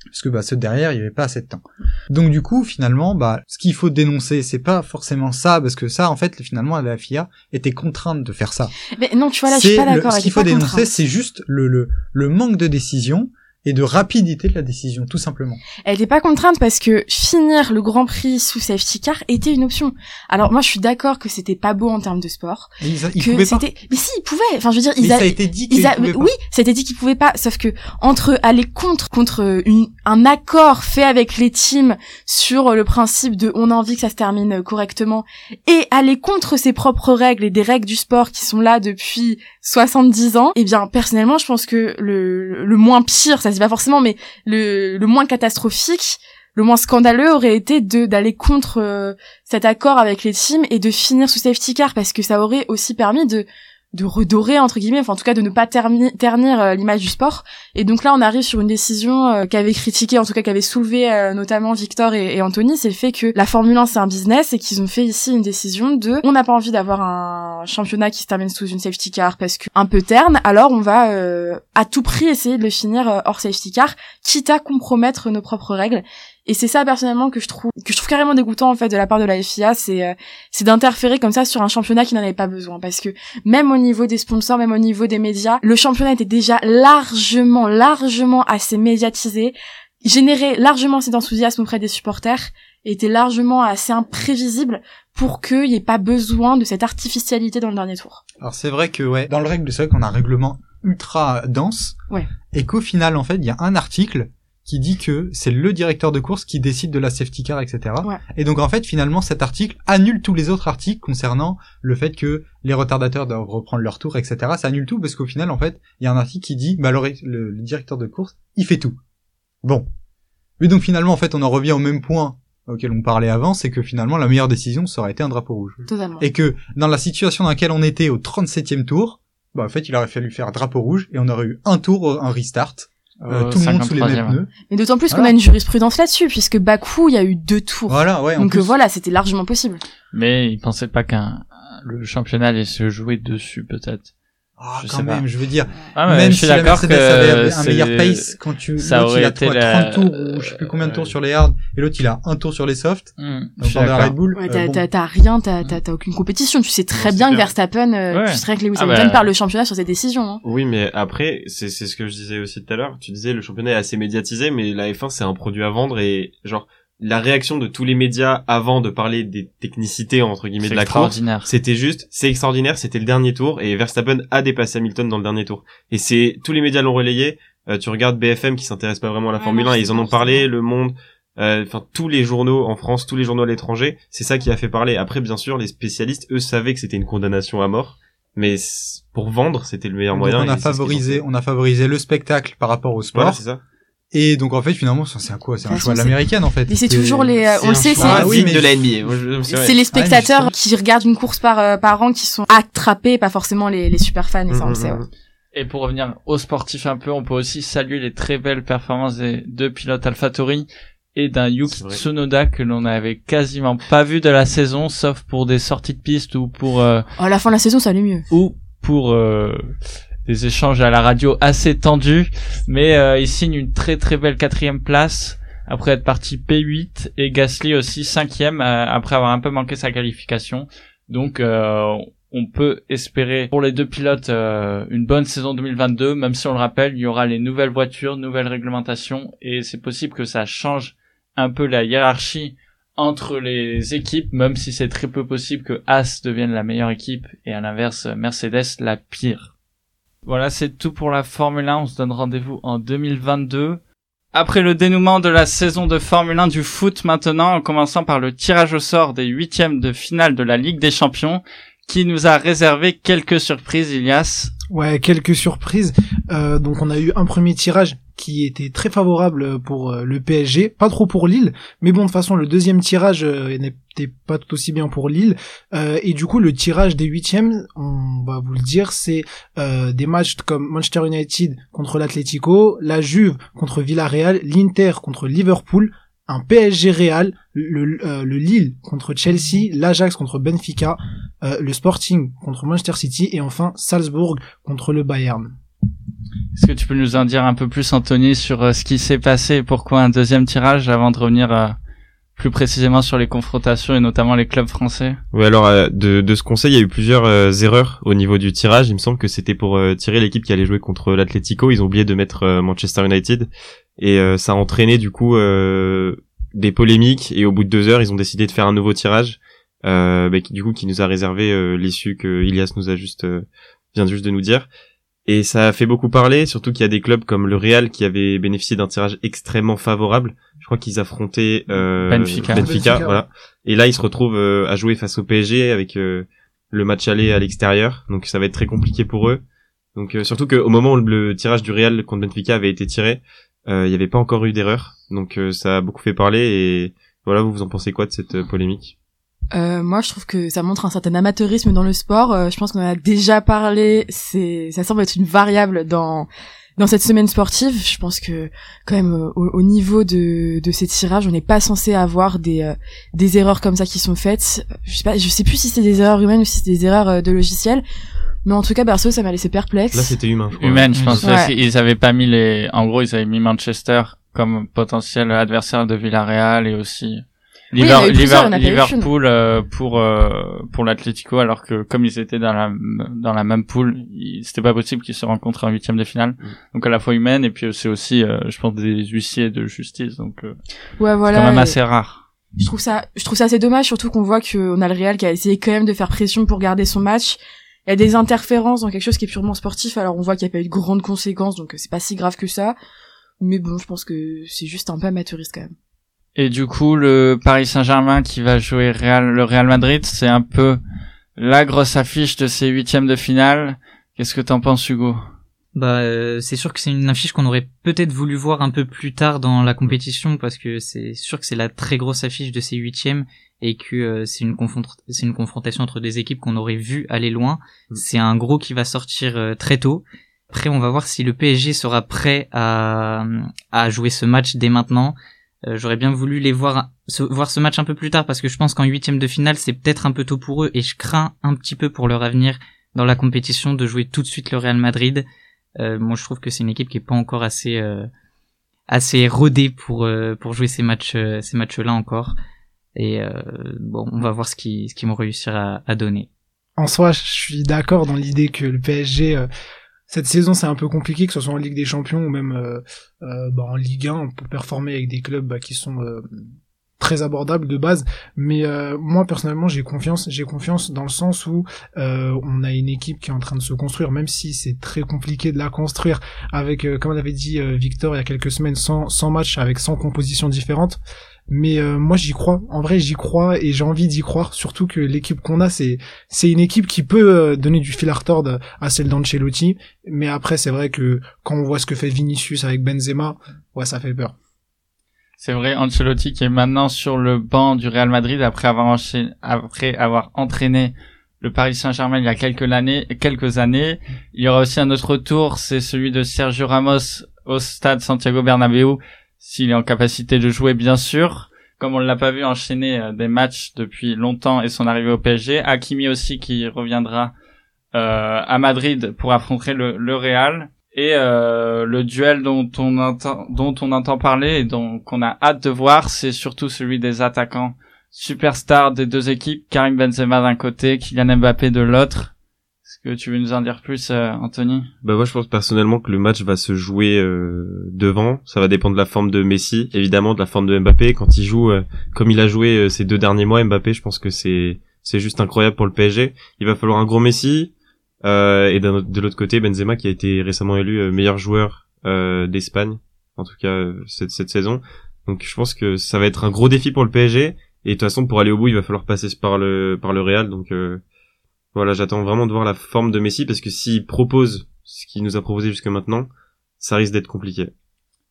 Parce que bah, ceux de derrière, il n'y avait pas assez de temps. Donc du coup, finalement, bah, ce qu'il faut dénoncer, c'est pas forcément ça, parce que ça, en fait, finalement, la FIA était contrainte de faire ça. Mais non, tu vois, là, je suis pas d'accord. Ce qu'il faut dénoncer, c'est juste le, le, le manque de décision et de rapidité de la décision, tout simplement. Elle était pas contrainte parce que finir le Grand Prix sous safety car était une option. Alors moi, je suis d'accord que c'était pas beau en termes de sport. Et Ils, ils que pouvaient pas. Mais si, ils pouvaient. Enfin, je veux dire, Mais ils, ça a- a été dit ils qu'ils a- pouvaient pas. oui, c'était dit qu'ils pouvaient pas. Sauf que entre aller contre contre une, un accord fait avec les teams sur le principe de on a envie que ça se termine correctement et aller contre ses propres règles et des règles du sport qui sont là depuis 70 ans, eh bien personnellement, je pense que le, le moins pire, ça dit pas forcément, mais le, moins catastrophique, le moins scandaleux aurait été de d'aller contre euh, cet accord avec les teams et de finir sous safety car parce que ça aurait aussi permis de de redorer entre guillemets enfin en tout cas de ne pas ternir euh, l'image du sport. Et donc là on arrive sur une décision euh, qu'avait critiqué en tout cas qu'avait soulevé euh, notamment Victor et, et Anthony c'est le fait que la Formule 1 c'est un business et qu'ils ont fait ici une décision de on n'a pas envie d'avoir un championnat qui se termine sous une safety car parce que un peu terne alors on va euh, à tout prix essayer de le finir hors safety car quitte à compromettre nos propres règles et c'est ça personnellement que je trouve que je trouve carrément dégoûtant en fait de la part de la FIA c'est euh, c'est d'interférer comme ça sur un championnat qui n'en avait pas besoin parce que même au niveau des sponsors, même au niveau des médias, le championnat était déjà largement, largement assez médiatisé, générait largement cet enthousiasme auprès des supporters, était largement assez imprévisible pour qu'il n'y ait pas besoin de cette artificialité dans le dernier tour. Alors c'est vrai que ouais, dans le règle, c'est vrai qu'on a un règlement ultra dense. Ouais. Et qu'au final, en fait, il y a un article qui dit que c'est le directeur de course qui décide de la safety car, etc. Ouais. Et donc en fait, finalement, cet article annule tous les autres articles concernant le fait que les retardateurs doivent reprendre leur tour, etc. Ça annule tout parce qu'au final, en fait, il y a un article qui dit, bah le, le- le directeur de course, il fait tout. Bon. Mais donc finalement, en fait, on en revient au même point auquel on parlait avant, c'est que finalement, la meilleure décision, ça aurait été un drapeau rouge Totalement. et que dans la situation dans laquelle on était au 37e tour, bah en fait il aurait fallu faire drapeau rouge et on aurait eu un tour, un restart, euh, Au tout le monde sous les 53e. mêmes pneus. Mais d'autant plus qu'on a une jurisprudence là-dessus, puisque Bakou, il y a eu deux tours. Voilà, ouais. Donc plus. euh, voilà, c'était largement possible. Mais ils pensaient pas qu'un le championnat allait se jouer dessus peut-être. Ah, quand sais même, pas. je veux dire, Ah même je suis si la d'accord que Mercedes avait un meilleur pace quand tu ça l'autre il aurait a été quoi, la- 30 tours ou je sais plus combien de tours Ouais. sur les hards et l'autre il a un tour sur les. Hmm, Donc suis dans la Red. Bull. Ouais, euh, t'as, bon. t'as, t'as rien, t'as, t'as, t'as aucune compétition. Tu sais très bien que. Verstappen, euh, Ouais. tu sais très que Lewis Ah Hamilton bah. perd le championnat sur ses décisions. Hein. Oui, mais après, c'est c'est ce que je disais aussi tout à l'heure. Tu disais le championnat est assez médiatisé, mais la F1 c'est un produit à vendre et genre la réaction de tous les médias avant de parler des technicités entre guillemets de la course, extraordinaire. c'était juste, c'est extraordinaire, c'était le dernier tour et Verstappen a dépassé Hamilton dans le dernier tour. Et c'est tous les médias l'ont relayé. Euh, tu regardes BFM qui s'intéresse pas vraiment à la Ouais, Formule non, 1, c'est ils en ont parlé, Le Monde, euh, enfin tous les journaux en France, tous les journaux à l'étranger, c'est ça qui a fait parler. Après, bien sûr, les spécialistes, eux, savaient que c'était une condamnation à mort, mais pour vendre, c'était le meilleur Donc, moyen. on a favorisé, on a favorisé le spectacle par rapport au sport. Voilà, c'est ça. Et donc en fait finalement c'est un quoi C'est un choix de l'américaine en fait. Mais c'est toujours les, euh, on le sait, c'est choix Ah oui, mais- de la NBA. C'est les spectateurs mais qui regardent une course par euh, par an qui sont attrapés, pas forcément les, les super fans. Et ça, on le sait. ouais. Et pour revenir aux sportifs un peu, on peut aussi saluer les très belles performances des deux pilotes AlphaTauri et d'un Yuki. Tsunoda que l'on avait quasiment pas vu de la saison, sauf pour des sorties de piste ou pour euh, Oh, à la fin de la saison, ça allait mieux. ou pour euh, des échanges à la radio assez tendus. Mais euh, il signe une très très belle quatrième place après être parti P8 et Gasly aussi cinquième euh, après avoir un peu manqué sa qualification. Donc euh, on peut espérer pour les deux pilotes euh, une bonne saison 2022, même si on le rappelle, il y aura les nouvelles voitures, nouvelles réglementations, et c'est possible que ça change un peu la hiérarchie entre les équipes, même si c'est très peu possible que As devienne la meilleure équipe et à l'inverse Mercedes la pire. Voilà, c'est tout pour la Formule 1. On se donne rendez-vous en 2022. Après le dénouement de la saison de Formule 1 du foot maintenant, en commençant par le tirage au sort des huitièmes de finale de la Ligue des Champions, qui nous a réservé quelques surprises, Ilias. Ouais, quelques surprises. Euh, donc on a eu un premier tirage qui était très favorable pour euh, le PSG, pas trop pour Lille, mais bon de toute façon le deuxième tirage euh, n'était pas tout aussi bien pour Lille. Et du coup le tirage des huitièmes, on va vous le dire, c'est des matchs comme Manchester United contre l'Atlético, la Juve contre Villarreal, l'Inter contre Liverpool, un PSG Real, le, euh, le Lille contre Chelsea, l'Ajax contre Benfica, euh, le Sporting contre Manchester City et enfin Salzbourg contre le Bayern. Est-ce que tu peux nous en dire un peu plus, Anthony, sur euh, ce qui s'est passé et pourquoi un deuxième tirage avant de revenir euh, plus précisément sur les confrontations et notamment les clubs français? Ouais, alors euh, de, de ce conseil, il y a eu plusieurs euh, erreurs au niveau du tirage. Il me semble que c'était pour euh, tirer l'équipe qui allait jouer contre l'Atlético. Ils ont oublié de mettre euh, Manchester United et euh, ça a entraîné du coup euh, des polémiques. Et au bout de deux heures, ils ont décidé de faire un nouveau tirage, euh, bah, qui, du coup qui nous a réservé euh, l'issue que Ilias nous a juste euh, vient juste de nous dire. Et ça a fait beaucoup parler, surtout qu'il y a des clubs comme le Real qui avaient bénéficié d'un tirage extrêmement favorable. Je crois qu'ils affrontaient euh, Benfica. Benfica, voilà. Et là, ils se retrouvent euh, à jouer face au PSG avec euh, le match aller à l'extérieur. Donc ça va être très compliqué pour eux. Donc euh, surtout qu'au moment où le tirage du Real contre Benfica avait été tiré, il n'y avait pas encore eu d'erreur. Donc euh, ça a beaucoup fait parler. Et voilà, vous vous en pensez quoi de cette euh, polémique? Euh, moi, je trouve que ça montre un certain amateurisme dans le sport. Euh, je pense qu'on en a déjà parlé. C'est, ça semble être une variable dans dans cette semaine sportive. Je pense que quand même euh, au, au niveau de de ces tirages, on n'est pas censé avoir des euh, des erreurs comme ça qui sont faites. Je sais pas, je sais plus si c'est des erreurs humaines ou si c'est des erreurs euh, de logiciel. Mais en tout cas, perso, ça m'a laissé perplexe. Là, c'était humain. Je crois. Humaine, je pense. Ouais. qu'ils avaient pas mis les... En gros, ils avaient mis Manchester comme potentiel adversaire de Villarreal et aussi... Liver- Liver- qu'une. Liverpool euh, pour euh, pour l'Atlético alors que comme ils étaient dans la dans la même poule c'était pas possible qu'ils se rencontrent en huitième de finale Mm. donc à la fois humaine et puis c'est aussi euh, je pense des huissiers de justice donc euh, Ouais, c'est voilà. quand même et- assez rare je trouve ça je trouve ça assez dommage surtout qu'on voit qu'on a le Real qui a essayé quand même de faire pression pour garder son match il y a des interférences dans quelque chose qui est purement sportif alors on voit qu'il n'y a pas eu de grandes conséquences donc euh, c'est pas si grave que ça. Mais bon je pense que c'est juste un peu amateuriste quand même. Et du coup le Paris Saint-Germain qui va jouer Real le Real Madrid c'est un peu la grosse affiche de ces huitièmes de finale. Qu'est-ce que t'en penses Hugo? Bah, euh, c'est sûr que c'est une affiche qu'on aurait peut-être voulu voir un peu plus tard dans la compétition parce que c'est sûr que c'est la très grosse affiche de ces huitièmes et que euh, c'est une confront- une confrontation entre des équipes qu'on aurait vu aller loin. Mm. C'est un gros qui va sortir euh, très tôt. Après, on va voir si le PSG sera prêt à, à jouer ce match dès maintenant. Euh, J'aurais bien voulu les voir ce, voir ce match un peu plus tard parce que je pense qu'en huitième de finale c'est peut-être un peu tôt pour eux et je crains un petit peu pour leur avenir dans la compétition de jouer tout de suite le Real Madrid. Euh, moi, je trouve que c'est une équipe qui est pas encore assez euh, assez rodée pour euh, pour jouer ces matchs ces matchs-là encore. Et euh, bon, on va voir ce qu'ils ce qu'ils vont réussir à, à donner. En soi, je suis d'accord dans l'idée que le PSG, euh, cette saison, c'est un peu compliqué, que ce soit en Ligue des Champions ou même euh, euh, bah, en Ligue 1, on peut performer avec des clubs bah, qui sont euh, très abordables de base. Mais moi, personnellement, j'ai confiance. J'ai confiance dans le sens où on a une équipe qui est en train de se construire, même si c'est très compliqué de la construire avec, comme l'avait dit Victor il y a quelques semaines, 100, 100 matchs avec 100 compositions différentes. Mais euh, moi j'y crois. En vrai j'y crois et j'ai envie d'y croire. Surtout que l'équipe qu'on a c'est c'est une équipe qui peut euh, donner du fil à retordre à celle d'Ancelotti. Mais après c'est vrai que quand on voit ce que fait Vinicius avec Benzema, ouais ça fait peur. C'est vrai, Ancelotti qui est maintenant sur le banc du Real Madrid après avoir enchaîné, après avoir entraîné le Paris Saint-Germain il y a quelques années, quelques années. Il y aura aussi un autre tour, c'est celui de Sergio Ramos au stade Santiago Bernabéu, s'il est en capacité de jouer bien sûr. Comme on l'a pas vu enchaîner euh, des matchs depuis longtemps et son arrivée au PSG. Hakimi aussi qui reviendra euh, à Madrid pour affronter le, le Real. Et euh, le duel dont on entend dont on entend parler et dont qu'on a hâte de voir, c'est surtout celui des attaquants superstars des deux équipes, Karim Benzema d'un côté, Kylian Mbappé de l'autre. Est-ce que tu veux nous en dire plus, euh, Anthony? Bah moi je pense personnellement que le match va se jouer euh, devant. Ça va dépendre de la forme de Messi, évidemment de la forme de Mbappé. Quand il joue euh, comme il a joué ces deux derniers mois, Mbappé, je pense que c'est c'est juste incroyable pour le PSG. Il va falloir un gros Messi, euh, et de l'autre côté, Benzema qui a été récemment élu euh, meilleur joueur euh, d'Espagne, en tout cas cette, cette saison. Donc je pense que ça va être un gros défi pour le PSG. Et de toute façon, pour aller au bout, il va falloir passer par le par le Real. Donc voilà, j'attends vraiment de voir la forme de Messi parce que s'il propose ce qu'il nous a proposé jusque maintenant, ça risque d'être compliqué.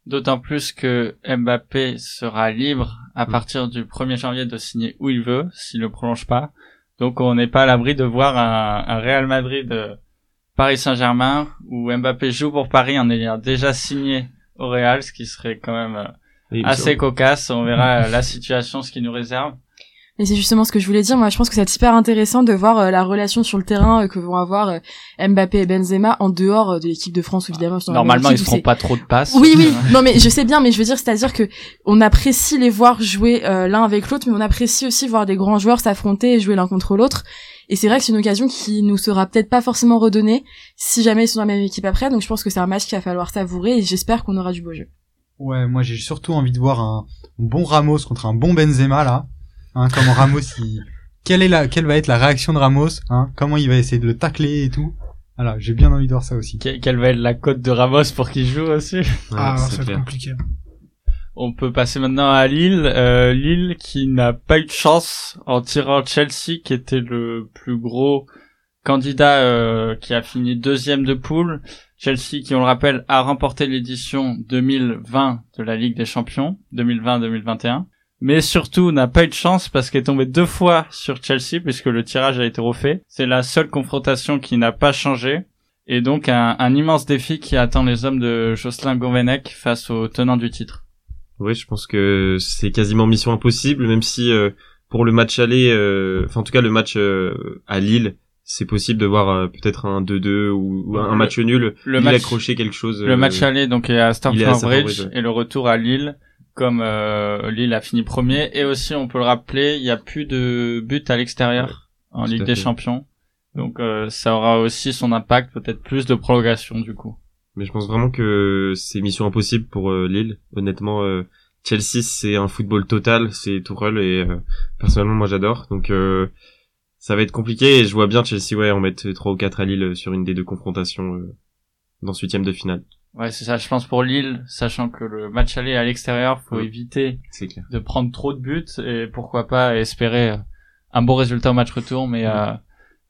D'autant plus que Mbappé sera libre à mm. partir du 1er janvier de signer où il veut, s'il ne prolonge pas. Donc on n'est pas à l'abri de voir un, un Real Madrid euh, Paris Saint-Germain où Mbappé joue pour Paris en ayant déjà signé au Real, ce qui serait quand même euh, assez cocasse. On verra la situation, ce qui nous réserve. Et c'est justement ce que je voulais dire. Moi, je pense que c'est super intéressant de voir euh, la relation sur le terrain euh, que vont avoir euh, Mbappé et Benzema en dehors de l'équipe de France, évidemment. Normalement, ils feront pas trop de passes. Oui, oui. non, mais je sais bien, mais je veux dire, c'est-à-dire que on apprécie les voir jouer l'un avec l'autre, mais on apprécie aussi voir des grands joueurs s'affronter et jouer l'un contre l'autre. Et c'est vrai que c'est une occasion qui nous sera peut-être pas forcément redonnée si jamais ils sont dans la même équipe après. Donc je pense que c'est un match qu'il va falloir savourer et j'espère qu'on aura du beau jeu. Ouais, moi j'ai surtout envie de voir un bon Ramos contre un bon Benzema là Hein, comment Ramos, il... quelle est la, quelle va être la réaction de Ramos hein, Comment il va essayer de le tacler et tout Voilà, j'ai bien envie de voir ça aussi. quelle va être la cote de Ramos pour qu'il joue aussi Ah, c'est compliqué. On peut passer maintenant à Lille. Euh, Lille qui n'a pas eu de chance en tirant Chelsea, qui était le plus gros candidat euh, qui a fini deuxième de poule. Chelsea, qui on le rappelle, a remporté l'édition 2020 de la Ligue des Champions, 2020-2021 mais surtout n'a pas eu de chance parce qu'elle est tombée deux fois sur Chelsea puisque le tirage a été refait. C'est la seule confrontation qui n'a pas changé. Et donc un, immense défi qui attend les hommes de Jocelyn Gourvenec face aux tenants du titre. Oui, je pense que c'est quasiment mission impossible, même si euh, pour le match aller, euh, enfin en tout cas le match euh, à Lille, c'est possible de voir peut-être un 2-2 ou, un match nul, le match, accrocher quelque chose. Le match aller donc est à Stamford Bridge et le retour à Lille comme euh, Lille a fini premier. Et aussi on peut le rappeler il n'y a plus de but à l'extérieur en Ligue des Champions. Donc euh, ça aura aussi son impact peut-être plus de prolongation du coup. Mais je pense vraiment que c'est mission impossible pour euh, Lille. Honnêtement Chelsea c'est un football total c'est Tourelle et personnellement moi j'adore. Donc ça va être compliqué et je vois bien Chelsea ouais en mettre 3 ou 4 à Lille sur une des deux confrontations dans ce huitième de finale Ouais, c'est ça. Je pense pour Lille, sachant que le match aller à l'extérieur, faut éviter de prendre trop de buts et pourquoi pas espérer euh, un bon résultat au match retour. Mais euh,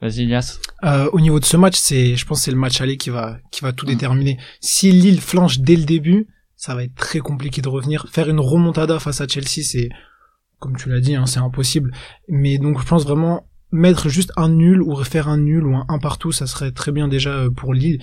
vas-y, Ilias. Euh, au niveau de ce match, c'est, je pense, c'est le match aller qui va, qui va tout mm. déterminer. Si Lille flanche dès le début, ça va être très compliqué de revenir. Faire une remontada face à Chelsea, c'est, comme tu l'as dit, hein, c'est impossible. Mais donc, je pense vraiment mettre juste un nul ou refaire un nul ou un, un partout, ça serait très bien déjà euh, pour Lille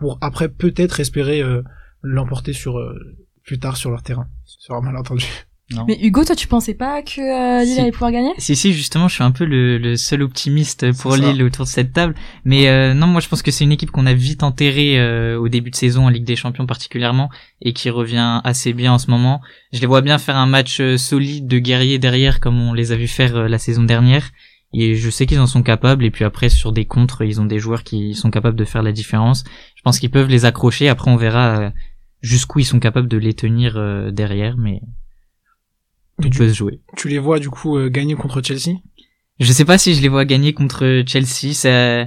pour après peut-être espérer euh, l'emporter sur euh, plus tard sur leur terrain. un malentendu. Non. Mais Hugo, toi, tu pensais pas que euh, Lille allait pouvoir gagner? Si, si, justement, je suis un peu le, le seul optimiste pour Lille autour de cette table. Mais non, moi, je pense que c'est une équipe qu'on a vite enterrée au début de saison en Ligue des Champions particulièrement et qui revient assez bien en ce moment. Je les vois bien faire un match solide de guerriers derrière comme on les a vu faire la saison dernière. Et je sais qu'ils en sont capables. Et puis après, sur des contres, ils ont des joueurs qui sont capables de faire la différence. Je pense qu'ils peuvent les accrocher. Après, on verra euh, jusqu'où ils sont capables de les tenir euh, derrière. Mais tout peut se jouer. Tu les vois du coup euh, gagner contre Chelsea? Je sais pas si je les vois gagner contre Chelsea. Ça...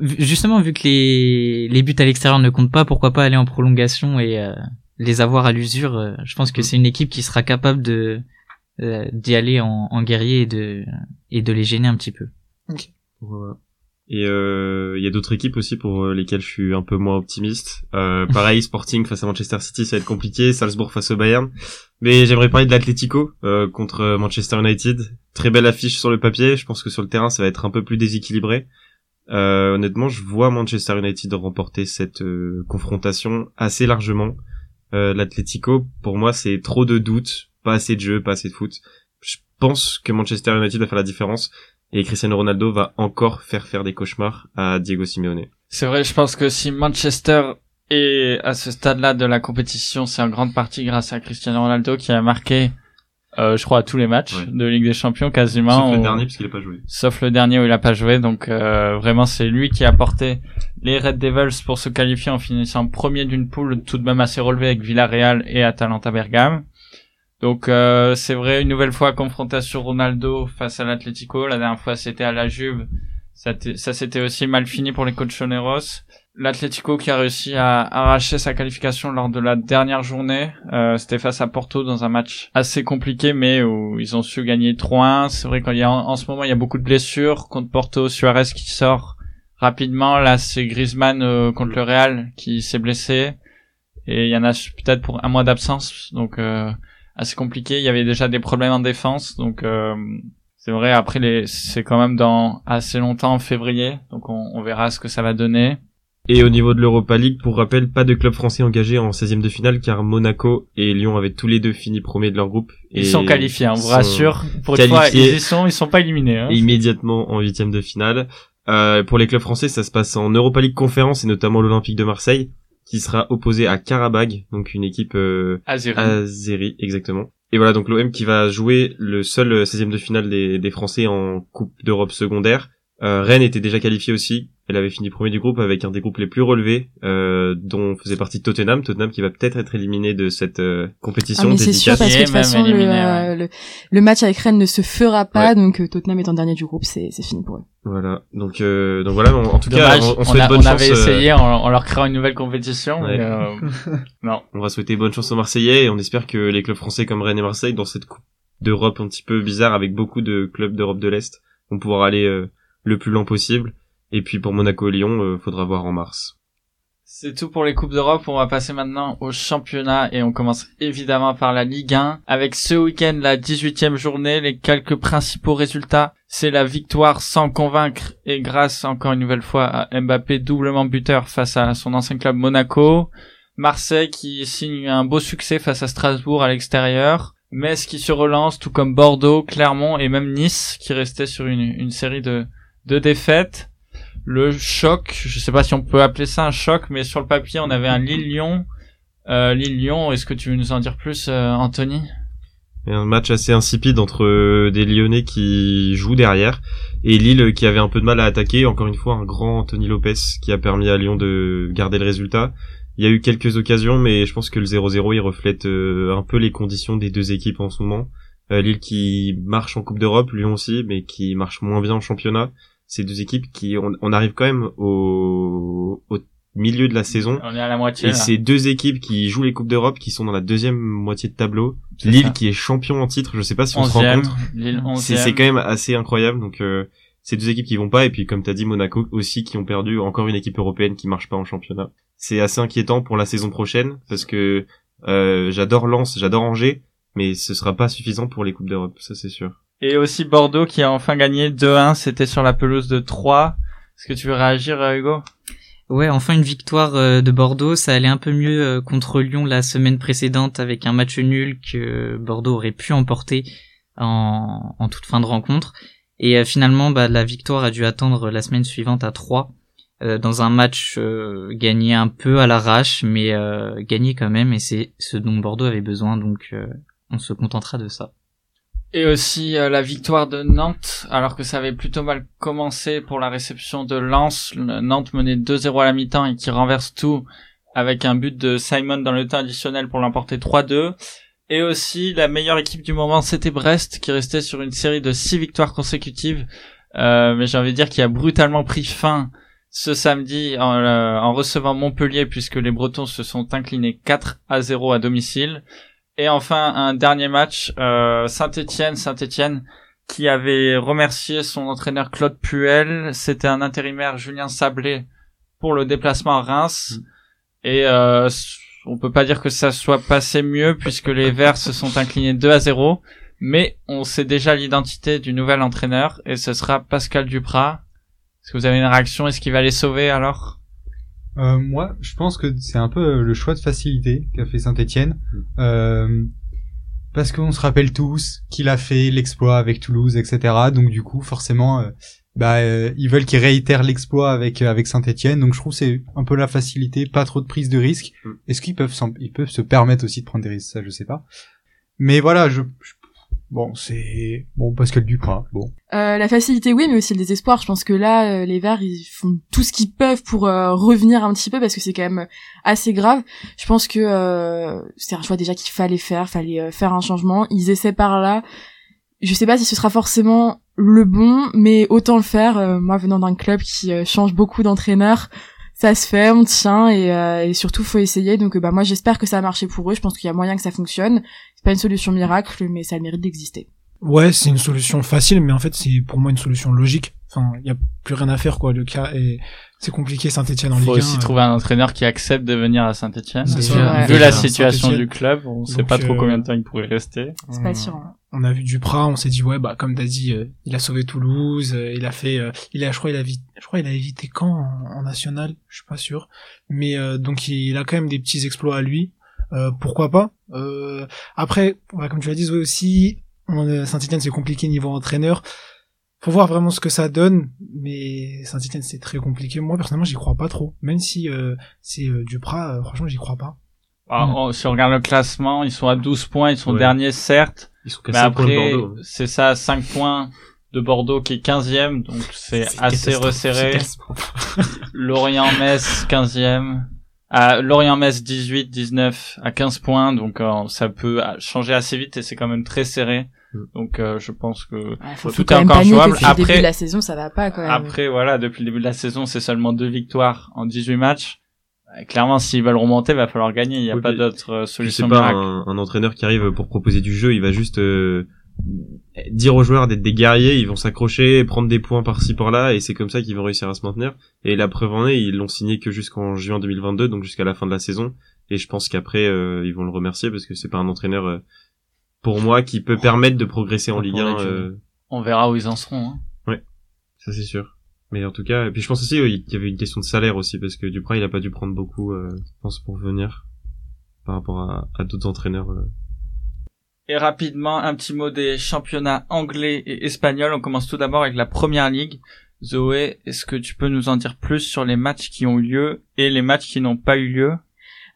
Justement, vu que les, les buts à l'extérieur ne comptent pas, pourquoi pas aller en prolongation et les avoir à l'usure. je pense que mm. c'est une équipe qui sera capable de d'y aller en, en guerrier et de et de les gêner un petit peu. Voilà. Et euh, il y a d'autres équipes aussi pour euh, lesquelles je suis un peu moins optimiste. Euh, pareil, Sporting face à Manchester City, ça va être compliqué. Salzbourg face au Bayern. Mais j'aimerais parler de l'Atlético euh, contre Manchester United. Très belle affiche sur le papier. Je pense que sur le terrain, ça va être un peu plus déséquilibré. Euh, honnêtement, je vois Manchester United remporter cette euh, confrontation assez largement. Euh, L'Atlético, pour moi, c'est trop de doutes, pas assez de jeu, pas assez de foot. Je pense que Manchester United va faire la différence et Cristiano Ronaldo va encore faire faire des cauchemars à Diego Simeone. C'est vrai, je pense que si Manchester est à ce stade-là de la compétition, c'est en grande partie grâce à Cristiano Ronaldo qui a marqué, euh, je crois, à tous les matchs Ouais. de Ligue des Champions quasiment. Sauf le dernier parce qu'il a pas joué. sauf le dernier où il a pas joué. Donc euh, vraiment, c'est lui qui a porté les Red Devils pour se qualifier en finissant premier d'une poule tout de même assez relevée avec Villarreal et Atalanta Bergame. Donc euh, c'est vrai, une nouvelle fois confrontation Ronaldo face à l'Atlético. La dernière fois c'était à la Juve. Ça, ça s'était aussi mal fini pour les Colchoneros. L'Atlético qui a réussi à arracher sa qualification lors de la dernière journée. Euh, c'était face à Porto dans un match assez compliqué mais où ils ont su gagner 3-1. C'est vrai qu'il y a en, en ce moment il y a beaucoup de blessures contre Porto, Suarez qui sort rapidement. Là c'est Griezmann euh, contre le Real qui s'est blessé et il y en a peut-être pour un mois d'absence donc euh, assez compliqué. Il y avait déjà des problèmes en défense donc euh, c'est vrai après les c'est quand même dans assez longtemps en février donc on, on verra ce que ça va donner. Et au niveau de l'Europa League, pour rappel, pas de club français engagé en 16e de finale car Monaco et Lyon avaient tous les deux fini premiers de leur groupe. Ils sont qualifiés, on vous rassure. Pour une fois, ils y sont, ils sont pas éliminés. Hein. immédiatement en huitième de finale. Euh, pour les clubs français, ça se passe en Europa League Conférence et notamment l'Olympique de Marseille, qui sera opposé à Karabag, donc une équipe euh, Azeri. exactement. Et voilà, donc l'OM qui va jouer le seul 16e de finale des, des Français en Coupe d'Europe secondaire. Euh, Rennes était déjà qualifiée aussi. Elle avait fini premier du groupe avec un des groupes les plus relevés, euh, dont faisait partie Tottenham. Tottenham qui va peut-être être éliminé de cette euh, Ah, compétition mais c'est sûr parce que de toute façon éliminé, euh, ouais. le, le match avec Rennes ne se fera pas Ouais. donc euh, Tottenham étant dernier du groupe c'est fini pour eux. Voilà. Donc euh, donc voilà. En, en tout Dommage, cas, on, on on, souhaite a- bonne on chance. avait euh, essayé en, en leur créant une nouvelle compétition. Ouais. mais, euh, non. On va souhaiter bonne chance aux Marseillais et on espère que les clubs français comme Rennes et Marseille, dans cette coupe d'Europe un petit peu bizarre avec beaucoup de clubs d'Europe de l'Est, vont pouvoir aller euh, le plus loin possible. Et puis pour Monaco et Lyon, euh, faudra voir en mars. C'est tout pour les Coupes d'Europe. On va passer maintenant au championnat et on commence évidemment par la Ligue 1 avec ce week-end la 18e journée. Les quelques principaux résultats, c'est la victoire sans convaincre et grâce encore une nouvelle fois à Mbappé doublement buteur face à son ancien club Monaco. Marseille qui signe un beau succès face à Strasbourg à l'extérieur. Metz qui se relance, tout comme Bordeaux, Clermont et même Nice qui restait sur une, une série de, de défaites le choc, je sais pas si on peut appeler ça un choc, mais sur le papier, on avait un Lille-Lyon. Euh, Lille-Lyon, est-ce que tu veux nous en dire plus, euh, Anthony? Un match assez insipide entre euh, des Lyonnais qui jouent derrière et Lille qui avait un peu de mal à attaquer. Encore une fois, un grand Anthony Lopez qui a permis à Lyon de garder le résultat. Il y a eu quelques occasions, mais je pense que le 0-0 il reflète un peu les conditions des deux équipes en ce moment. Lille qui marche en Coupe d'Europe, Lyon aussi, mais qui marche moins bien en championnat. Ces deux équipes qui, on, on arrive quand même au, au milieu de la saison. On est à la moitié. Et là. c'est deux équipes qui jouent les Coupes d'Europe, qui sont dans la deuxième moitié de tableau. Lille ça. qui est champion en titre, je sais pas si on se rend compte. Lille C'est 11e. c'est quand même assez incroyable. Donc euh, ces deux équipes qui vont pas et puis comme t'as dit Monaco aussi qui ont perdu encore une équipe européenne qui marche pas en championnat. C'est assez inquiétant pour la saison prochaine parce que euh, j'adore Lens, j'adore Angers, mais ce sera pas suffisant pour les coupes d'Europe, ça c'est sûr. Et aussi Bordeaux qui a enfin gagné 2-1, c'était sur la pelouse de 3. Est-ce que tu veux réagir, euh, Hugo? Ouais, enfin une victoire euh, de Bordeaux, ça allait un peu mieux euh, contre Lyon la semaine précédente avec un match nul que Bordeaux aurait pu emporter en, toute fin de rencontre. Et finalement, bah, la victoire a dû attendre la semaine suivante à 3 euh, dans un match gagné un peu à l'arrache, mais gagné quand même, et c'est ce dont Bordeaux avait besoin, donc on se contentera de ça. Et aussi euh, la victoire de Nantes, alors que ça avait plutôt mal commencé pour la réception de Lens. Le- Nantes menait 2-0 à la mi-temps et qui renverse tout avec un but de Simon dans le temps additionnel pour l'emporter 3-2. Et aussi la meilleure équipe du moment, c'était Brest, qui restait sur une série de six victoires consécutives. Euh, mais j'ai envie de dire qu'il a brutalement pris fin ce samedi en, euh, en recevant Montpellier, puisque les Bretons se sont inclinés 4 à 0 à domicile. Et enfin, un dernier match, euh, Saint-Etienne, Saint-Etienne, qui avait remercié son entraîneur Claude Puel. C'était un intérimaire Julien Sablé pour le déplacement à Reims. Et euh, on peut pas dire que ça soit passé mieux puisque les Verts se sont inclinés 2 à 0. Mais on sait déjà l'identité du nouvel entraîneur et ce sera Pascal Duprat. Est-ce que vous avez une réaction? Est-ce qu'il va les sauver alors? Euh, moi, je pense que c'est un peu le choix de facilité qu'a fait Saint-Etienne. Euh, parce qu'on se rappelle tous qu'il a fait l'exploit avec Toulouse, etc. Donc du coup, forcément, euh, bah, euh, ils veulent qu'il réitère l'exploit avec euh, avec Saint-Etienne. Donc je trouve c'est un peu la facilité, pas trop de prise de risque. Mm. Est-ce qu'ils peuvent ils peuvent se permettre aussi de prendre des risques? Ça, je sais pas. Mais voilà, je, je- bon, c'est bon Pascal Duprat. Bon, Euh, la facilité, oui, mais aussi le désespoir. Je pense que là, euh, les Verts, ils font tout ce qu'ils peuvent pour euh, revenir un petit peu parce que c'est quand même assez grave. Je pense que c'est un choix déjà qu'il fallait faire, fallait faire un changement. Ils essaient par là. Je sais pas si ce sera forcément le bon, mais autant le faire. Moi, venant d'un club qui change beaucoup d'entraîneurs, ça se fait, on tient et, euh, et surtout faut essayer. Donc, euh, bah moi, j'espère que ça a marché pour eux. Je pense qu'il y a moyen que ça fonctionne. C'est pas une solution miracle, mais ça mérite d'exister. Ouais, c'est une solution facile, mais en fait, c'est pour moi une solution logique. Enfin, il y a plus rien à faire, quoi. Le cas est, c'est compliqué Saint-Etienne en Il faut Ligue 1. aussi euh, trouver un entraîneur qui accepte de venir à Saint-Etienne. Vu ouais. la situation Saint-Étienne. du club, on sait Donc, pas trop euh, combien de temps il pourrait rester. C'est pas sûr. hein. on a vu Duprat, on s'est dit ouais bah comme t'as dit, euh, il a sauvé Toulouse, euh, il a fait, euh, il a, je crois il a évité, je crois il a évité quand en, en national, je suis pas sûr, mais euh, donc il a quand même des petits exploits à lui, euh, pourquoi pas? Euh, après, ouais, comme tu l'as dit aussi, on- Saint-Etienne c'est compliqué niveau entraîneur, faut voir vraiment ce que ça donne, mais Saint-Etienne c'est très compliqué. Moi personnellement j'y crois pas trop, même si euh, c'est euh, Duprat, euh, franchement j'y crois pas. Alors, on- si on regarde le classement, ils sont à 12 points, ils sont Ouais. derniers certes, Ils sont mais 5 points de après, Bordeaux. hein. c'est ça, 5 points de Bordeaux qui est 15e, donc c'est assez resserré. catastrophe. Lorient-Metz 15e. À Lorient-Metz 18, 19 à 15 points, donc euh, ça peut changer assez vite et c'est quand même très serré. Mm. Donc euh, je pense que Ouais, faut, Tout est encore jouable. depuis le début Après- de la saison, ça va pas quand même. après voilà, depuis le début de la saison, c'est seulement deux victoires en 18 matchs. Euh, Clairement, s'ils veulent remonter, va falloir gagner. Il n'y a Oui, pas d'autre euh, solution c'est pas un, un entraîneur qui arrive pour proposer du jeu, il va juste euh, dire aux joueurs d'être des guerriers, ils vont s'accrocher, prendre des points par-ci par-là, et c'est comme ça qu'ils vont réussir à se maintenir. Et la preuve en est, ils l'ont signé que jusqu'en juin 2022, donc jusqu'à la fin de la saison. Et je pense qu'après, euh, ils vont le remercier parce que c'est pas un entraîneur, euh, pour moi, qui peut permettre de progresser en Ligue la 1. durée. euh, On verra où ils en seront. hein. ça c'est sûr. Mais en tout cas, et puis je pense aussi euh, il y avait une question de salaire aussi parce que Duprat il a pas dû prendre beaucoup, euh, je pense pour venir par rapport à, à d'autres entraîneurs. euh. Et rapidement, un petit mot des championnats anglais et espagnols. On commence tout d'abord avec la première ligue. Zoé, est-ce que tu peux nous en dire plus sur les matchs qui ont eu lieu et les matchs qui n'ont pas eu lieu?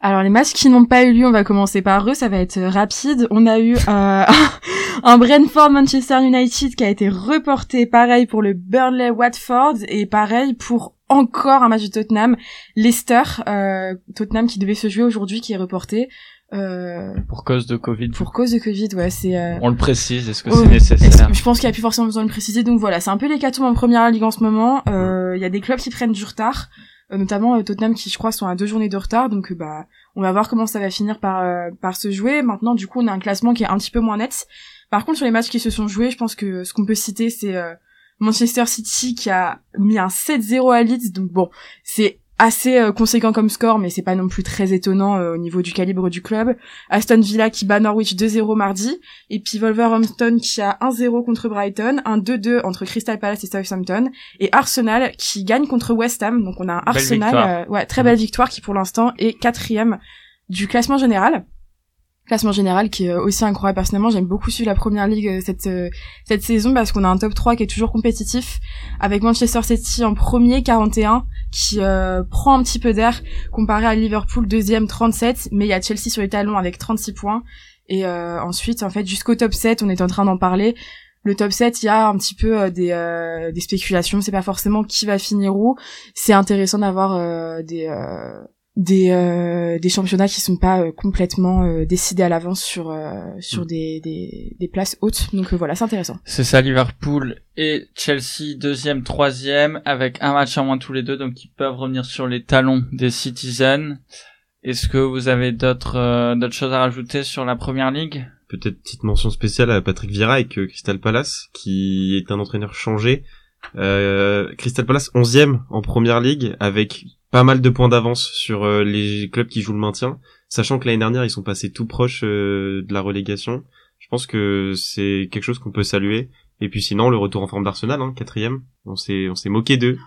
Alors les matchs qui n'ont pas eu lieu, on va commencer par eux, ça va être euh, rapide. On a eu euh, un Brentford Manchester United qui a été reporté, pareil pour le Burnley Watford et pareil pour encore un match de Tottenham Leicester, euh, Tottenham qui devait se jouer aujourd'hui qui est reporté euh, pour cause de Covid pour cause de Covid. Ouais, c'est euh, On le précise, est-ce que c'est nécessaire je pense qu'il y a plus forcément besoin de le préciser. Donc voilà, c'est un peu l'hécatombe en première ligue en ce moment. Euh, Il y a des clubs qui prennent du retard, notamment euh, Tottenham qui, je crois, sont à deux journées de retard. Donc euh, bah, on va voir comment ça va finir par euh, par se jouer. Maintenant, du coup, on a un classement qui est un petit peu moins net. Par contre, sur les matchs qui se sont joués, je pense que ce qu'on peut citer, c'est euh, Manchester City qui a mis un 7-0 à Leeds. Donc bon, c'est assez euh, conséquent comme score, mais c'est pas non plus très étonnant euh, au niveau du calibre du club. Aston Villa qui bat Norwich 2-0 mardi. Et puis Wolverhampton qui a 1-0 contre Brighton, un 2-2 entre Crystal Palace et Southampton, et Arsenal qui gagne contre West Ham. Donc on a un Belle Arsenal, euh, ouais, très belle victoire qui pour l'instant est quatrième du classement général. Classement général qui est aussi incroyable. Personnellement, j'aime beaucoup suivre la première ligue euh, cette euh, cette saison parce qu'on a un top 3 qui est toujours compétitif avec Manchester City en premier 41 qui euh, prend un petit peu d'air comparé à Liverpool deuxième 37 mais il y a Chelsea sur les talons avec 36 points. Et euh, ensuite en fait jusqu'au top 7 on est en train d'en parler. Le top 7 il y a un petit peu euh, des euh, des spéculations. C'est pas forcément qui va finir où. C'est intéressant d'avoir des des euh, des championnats qui sont pas euh, complètement euh, décidés à l'avance sur euh, sur Mm. des, des des places hautes donc euh, voilà c'est intéressant C'est ça, Liverpool et Chelsea, deuxième, troisième, avec un match en moins tous les deux, donc ils peuvent revenir sur les talons des Citizens. Est-ce que vous avez d'autres euh, d'autres choses à rajouter sur la première ligue? Peut-être petite mention spéciale à Patrick Vieira avec Crystal Palace, qui est un entraîneur changé. Euh, Crystal Palace 11e en première ligue avec pas mal de points d'avance sur euh, les clubs qui jouent le maintien, sachant que l'année dernière ils sont passés tout proches euh, de la relégation. Je pense que c'est quelque chose qu'on peut saluer. Et puis sinon le retour en forme d'Arsenal, hein, quatrième, on s'est on s'est moqué d'eux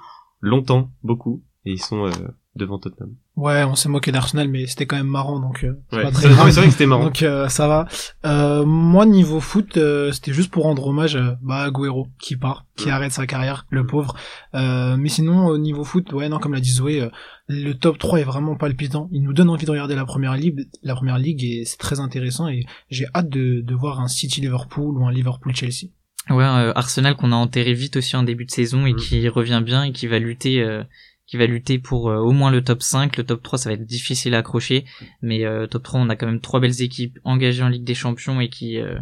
longtemps, beaucoup, et ils sont euh, devant Tottenham. Ouais, on s'est moqué d'Arsenal, mais c'était quand même marrant, donc euh, c'est Ouais. pas C'est très non, grave. mais c'est vrai que c'était marrant. Donc euh, ça va. Euh, moi niveau foot, euh, c'était juste pour rendre hommage euh, bah, à Agüero qui part, qui Ouais. arrête sa carrière, le pauvre. Euh, mais sinon au niveau foot, ouais non comme l'a dit Zoé, euh, le top 3 est vraiment palpitant. Il nous donne envie de regarder la première ligue, la première ligue et c'est très intéressant et j'ai hâte de, de voir un City Liverpool ou un Liverpool Chelsea. Ouais, euh, Arsenal qu'on a enterré vite aussi en début de saison et Mm. qui revient bien et qui va lutter euh, qui va lutter pour euh, au moins le top 5, le top 3 ça va être difficile à accrocher, mais euh, top 3 on a quand même trois belles équipes engagées en Ligue des Champions et qui euh,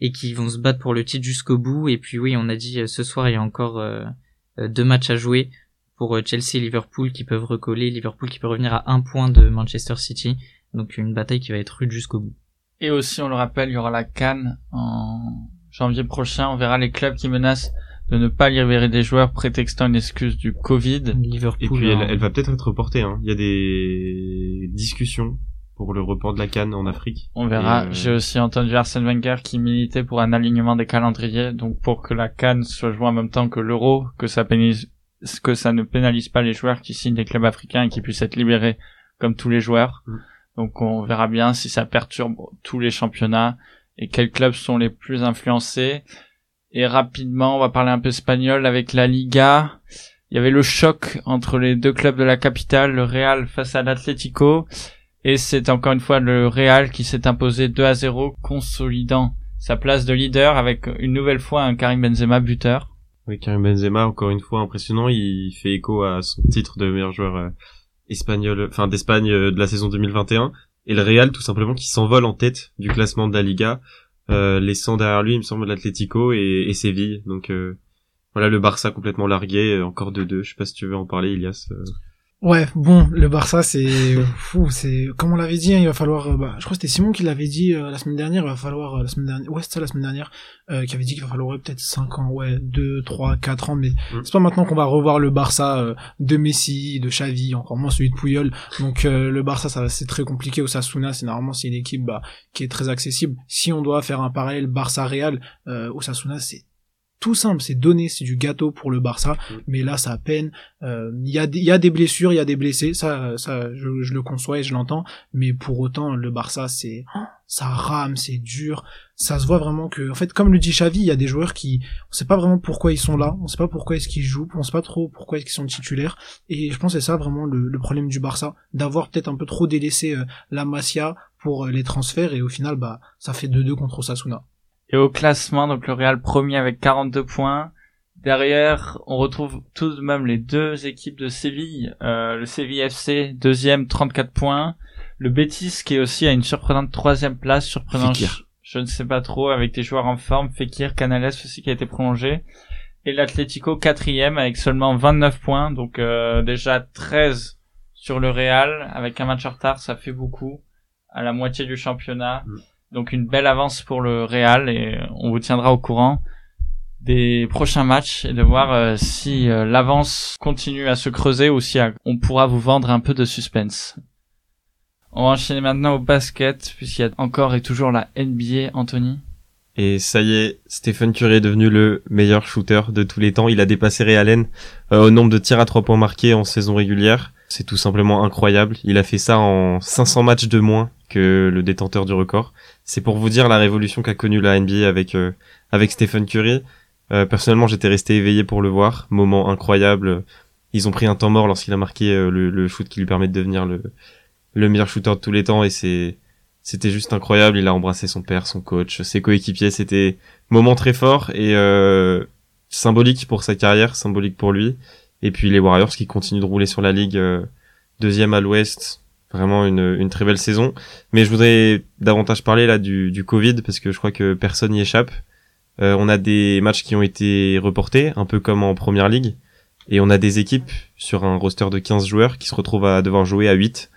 et qui vont se battre pour le titre jusqu'au bout et puis oui, on a dit ce soir il y a encore deux matchs à jouer pour Chelsea et Liverpool qui peuvent recoller, Liverpool qui peut revenir à un point de Manchester City. Donc une bataille qui va être rude jusqu'au bout. Et aussi, on le rappelle, il y aura la Cannes en janvier prochain. On verra les clubs qui menacent de ne pas libérer des joueurs prétextant une excuse du Covid. Liverpool. Et puis elle, hein. elle va peut-être être reportée. Hein. Il y a des discussions pour le report de la Cannes en Afrique. On verra. Euh, J'ai aussi entendu Arsène Wenger qui militait pour un alignement des calendriers, donc pour que la Cannes soit jouée en même temps que l'Euro, que ça pénalise, que ça ne pénalise pas les joueurs qui signent des clubs africains et qui puissent être libérés comme tous les joueurs. Mm. Donc on verra bien si ça perturbe tous les championnats et quels clubs sont les plus influencés. Et rapidement, on va parler un peu espagnol avec la Liga. Il y avait le choc entre les deux clubs de la capitale, le Real face à l'Atlético. Et c'est encore une fois le Real qui s'est imposé 2 à 0, consolidant sa place de leader avec une nouvelle fois un Karim Benzema buteur. Oui, Karim Benzema, encore une fois impressionnant. Il fait écho à son titre de meilleur joueur euh, espagnol, enfin d'Espagne euh, de la saison 2021. Et le Real, tout simplement, qui s'envole en tête du classement de la Liga, laissant derrière lui, il me semble, l'Atlético et, et Séville. Donc euh, voilà, le Barça complètement largué, euh, encore 2-2. Je sais pas si tu veux en parler, Ilias. Ouais, bon, le Barça, c'est fou, c'est comme on l'avait dit, hein, il va falloir. euh, bah, je crois que c'était Simon qui l'avait dit euh, la semaine dernière. Il va falloir euh, la semaine dernière. Ouais, c'est ça la semaine dernière, euh, qui avait dit qu'il va falloir ouais, peut-être 5 ans, ouais, 2, 3, 4 ans, mais Mm. c'est pas maintenant qu'on va revoir le Barça euh, de Messi, de Xavi, encore moins celui de Puyol. Donc euh, le Barça, ça c'est très compliqué. Osasuna, c'est normalement c'est une équipe bah, qui est très accessible. Si on doit faire un parallèle Barça-Real, euh, Osasuna, c'est tout simple, c'est donné, c'est du gâteau pour le Barça, mais là ça peine. Euh, Il y a y a des blessures, il y a des blessés, ça, ça, je, je le conçois et je l'entends, mais pour autant le Barça c'est, ça rame, c'est dur, ça se voit vraiment que, en fait, comme le dit Xavi, il y a des joueurs qui, on sait pas vraiment pourquoi ils sont là, on sait pas pourquoi est-ce qu'ils jouent, on sait pas trop pourquoi est-ce qu'ils sont titulaires, et je pense que c'est ça vraiment le, le problème du Barça, d'avoir peut-être un peu trop délaissé euh, la Masia pour euh, les transferts. Et au final bah ça fait 2-2 contre Osasuna. Et au classement, donc le Real premier avec 42 points. Derrière, on retrouve tout de même les deux équipes de Séville. Euh, le Séville FC, deuxième, 34 points. Le Betis, qui est aussi à une surprenante troisième place, surprenant, je, ne sais pas trop, avec des joueurs en forme. Fekir, Canales aussi qui a été prolongé. Et l'Atlético, quatrième, avec seulement 29 points. Donc euh, déjà 13 sur le Real. Avec un match en retard, ça fait beaucoup. À la moitié du championnat. Mm. Donc une belle avance pour le Real et on vous tiendra au courant des prochains matchs et de voir euh, si euh, l'avance continue à se creuser ou si euh, on pourra vous vendre un peu de suspense. On va enchaîner maintenant au basket puisqu'il y a encore et toujours la NBA, Anthony. Et ça y est, Stephen Curry est devenu le meilleur shooter de tous les temps. Il a dépassé Ray Allen au nombre de tirs à trois points marqués en saison régulière. C'est tout simplement incroyable. Il a fait ça en 500 matchs de moins que le détenteur du record. C'est pour vous dire la révolution qu'a connue la NBA avec euh, avec Stephen Curry. Euh, personnellement, j'étais resté éveillé pour le voir. Moment incroyable. Ils ont pris un temps mort lorsqu'il a marqué euh, le, shoot qui lui permet de devenir le le meilleur shooter de tous les temps et c'est c'était juste incroyable. Il a embrassé son père, son coach, ses coéquipiers. C'était moment très fort et euh, symbolique pour sa carrière, symbolique pour lui. Et puis les Warriors qui continuent de rouler sur la ligue, euh, deuxième à l'Ouest, vraiment une, une très belle saison. Mais je voudrais davantage parler là du, du Covid parce que je crois que personne n'y échappe. Euh, on a des matchs qui ont été reportés, un peu comme en première ligue, et on a des équipes sur un roster de 15 joueurs qui se retrouvent à devoir jouer à 8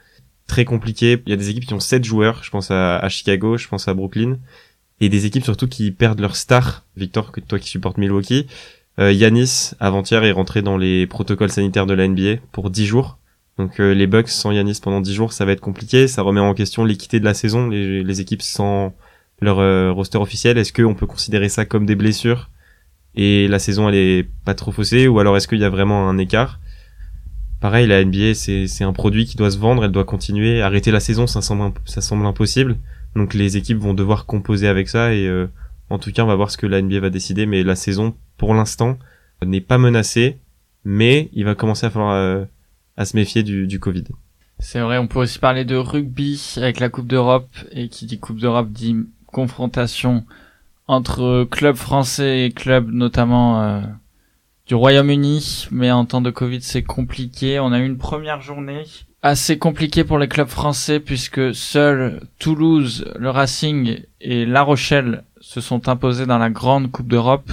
très compliqué. Il y a des équipes qui ont 7 joueurs, je pense à, Chicago, je pense à Brooklyn, et des équipes surtout qui perdent leur star. Victor, que toi qui supportes Milwaukee, euh, Yanis avant-hier est rentré dans les protocoles sanitaires de la NBA pour 10 jours. Donc euh, les Bucks sans Yanis pendant 10 jours, ça va être compliqué. Ça remet en question l'équité de la saison. Les, équipes sans leur euh, roster officiel, est-ce qu'on peut considérer ça comme des blessures et la saison elle est pas trop faussée ou alors est-ce qu'il y a vraiment un écart? Pareil, la NBA c'est c'est un produit qui doit se vendre, elle doit continuer. Arrêter la saison, ça semble ça semble impossible. Donc les équipes vont devoir composer avec ça et euh, en tout cas on va voir ce que la NBA va décider. Mais la saison pour l'instant n'est pas menacée, mais il va commencer à falloir euh, à se méfier du, du Covid. C'est vrai, on peut aussi parler de rugby avec la Coupe d'Europe et qui dit Coupe d'Europe dit confrontation entre clubs français et clubs notamment euh, du Royaume-Uni, mais en temps de Covid c'est compliqué. On a eu une première journée assez compliquée pour les clubs français puisque seuls Toulouse, le Racing et La Rochelle se sont imposés dans la grande Coupe d'Europe.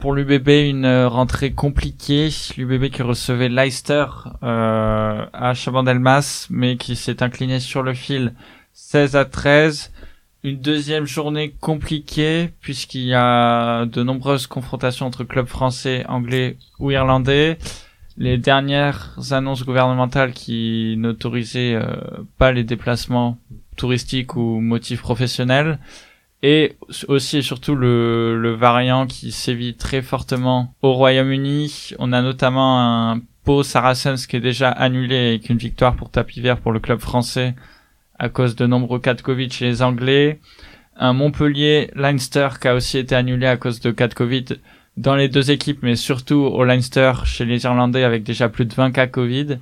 Pour l'UBB, une rentrée compliquée. L'UBB qui recevait Leicester euh, à Chabandelmas, mais qui s'est incliné sur le fil 16 à 13. Une deuxième journée compliquée puisqu'il y a de nombreuses confrontations entre clubs français, anglais ou irlandais. Les dernières annonces gouvernementales qui n'autorisaient euh, pas les déplacements touristiques ou motifs professionnels et aussi et surtout le, le variant qui sévit très fortement au Royaume-Uni. On a notamment un Pau Saracens qui est déjà annulé avec une victoire pour tapis vert pour le club français à cause de nombreux cas de Covid chez les Anglais. Un Montpellier Leinster qui a aussi été annulé à cause de cas de Covid dans les deux équipes, mais surtout au Leinster chez les Irlandais avec déjà plus de 20 cas Covid.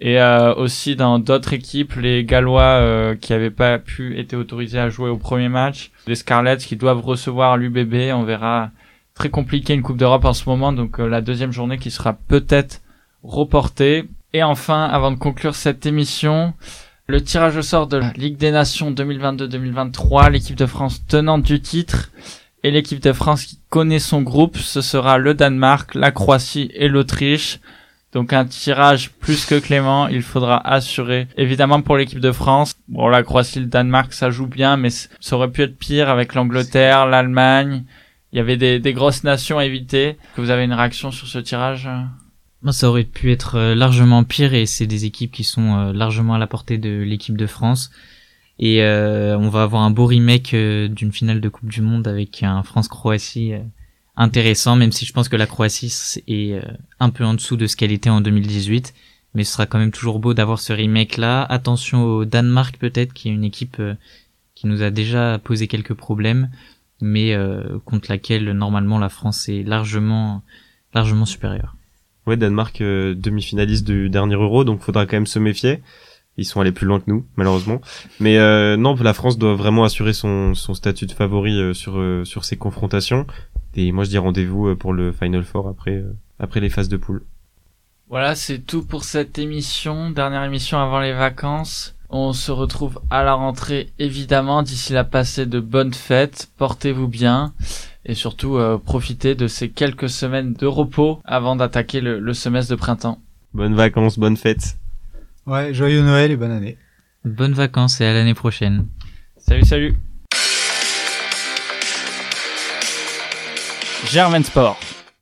Et euh, aussi dans d'autres équipes, les Gallois euh, qui n'avaient pas pu être autorisés à jouer au premier match, les Scarlets qui doivent recevoir l'UBB, on verra très compliqué une Coupe d'Europe en ce moment, donc euh, la deuxième journée qui sera peut-être reportée. Et enfin, avant de conclure cette émission, le tirage au sort de la Ligue des Nations 2022-2023, l'équipe de France tenante du titre et l'équipe de France qui connaît son groupe, ce sera le Danemark, la Croatie et l'Autriche. Donc un tirage plus que clément, il faudra assurer. Évidemment pour l'équipe de France, bon la Croatie, le Danemark, ça joue bien, mais ça aurait pu être pire avec l'Angleterre, l'Allemagne. Il y avait des, des, grosses nations à éviter. Que vous avez une réaction sur ce tirage? Ça aurait pu être euh, largement pire et c'est des équipes qui sont euh, largement à la portée de l'équipe de France. Et euh, on va avoir un beau remake euh, d'une finale de Coupe du Monde avec un France-Croatie intéressant, même si je pense que la Croatie est euh, un peu en dessous de ce qu'elle était en 2018. Mais ce sera quand même toujours beau d'avoir ce remake-là. Attention au Danemark peut-être, qui est une équipe euh, qui nous a déjà posé quelques problèmes, mais euh, contre laquelle normalement la France est largement largement supérieure. Ouais, Danemark demi-finaliste du dernier Euro, donc faudra quand même se méfier. Ils sont allés plus loin que nous, malheureusement. Mais non, la France doit vraiment assurer son, son statut de favori sur sur ces confrontations. Et moi, je dis rendez-vous euh, pour le Final Four après, euh, après les phases de poule. Voilà, c'est tout pour cette émission. Dernière émission avant les vacances. On se retrouve à la rentrée, évidemment. D'ici là, passez de bonnes fêtes. Portez-vous bien. Et surtout, euh, profitez de ces quelques semaines de repos avant d'attaquer le, le semestre de printemps. Bonnes vacances, bonnes fêtes. Ouais, joyeux Noël et bonne année. Bonnes vacances et à l'année prochaine. Salut, salut. Germain Sport.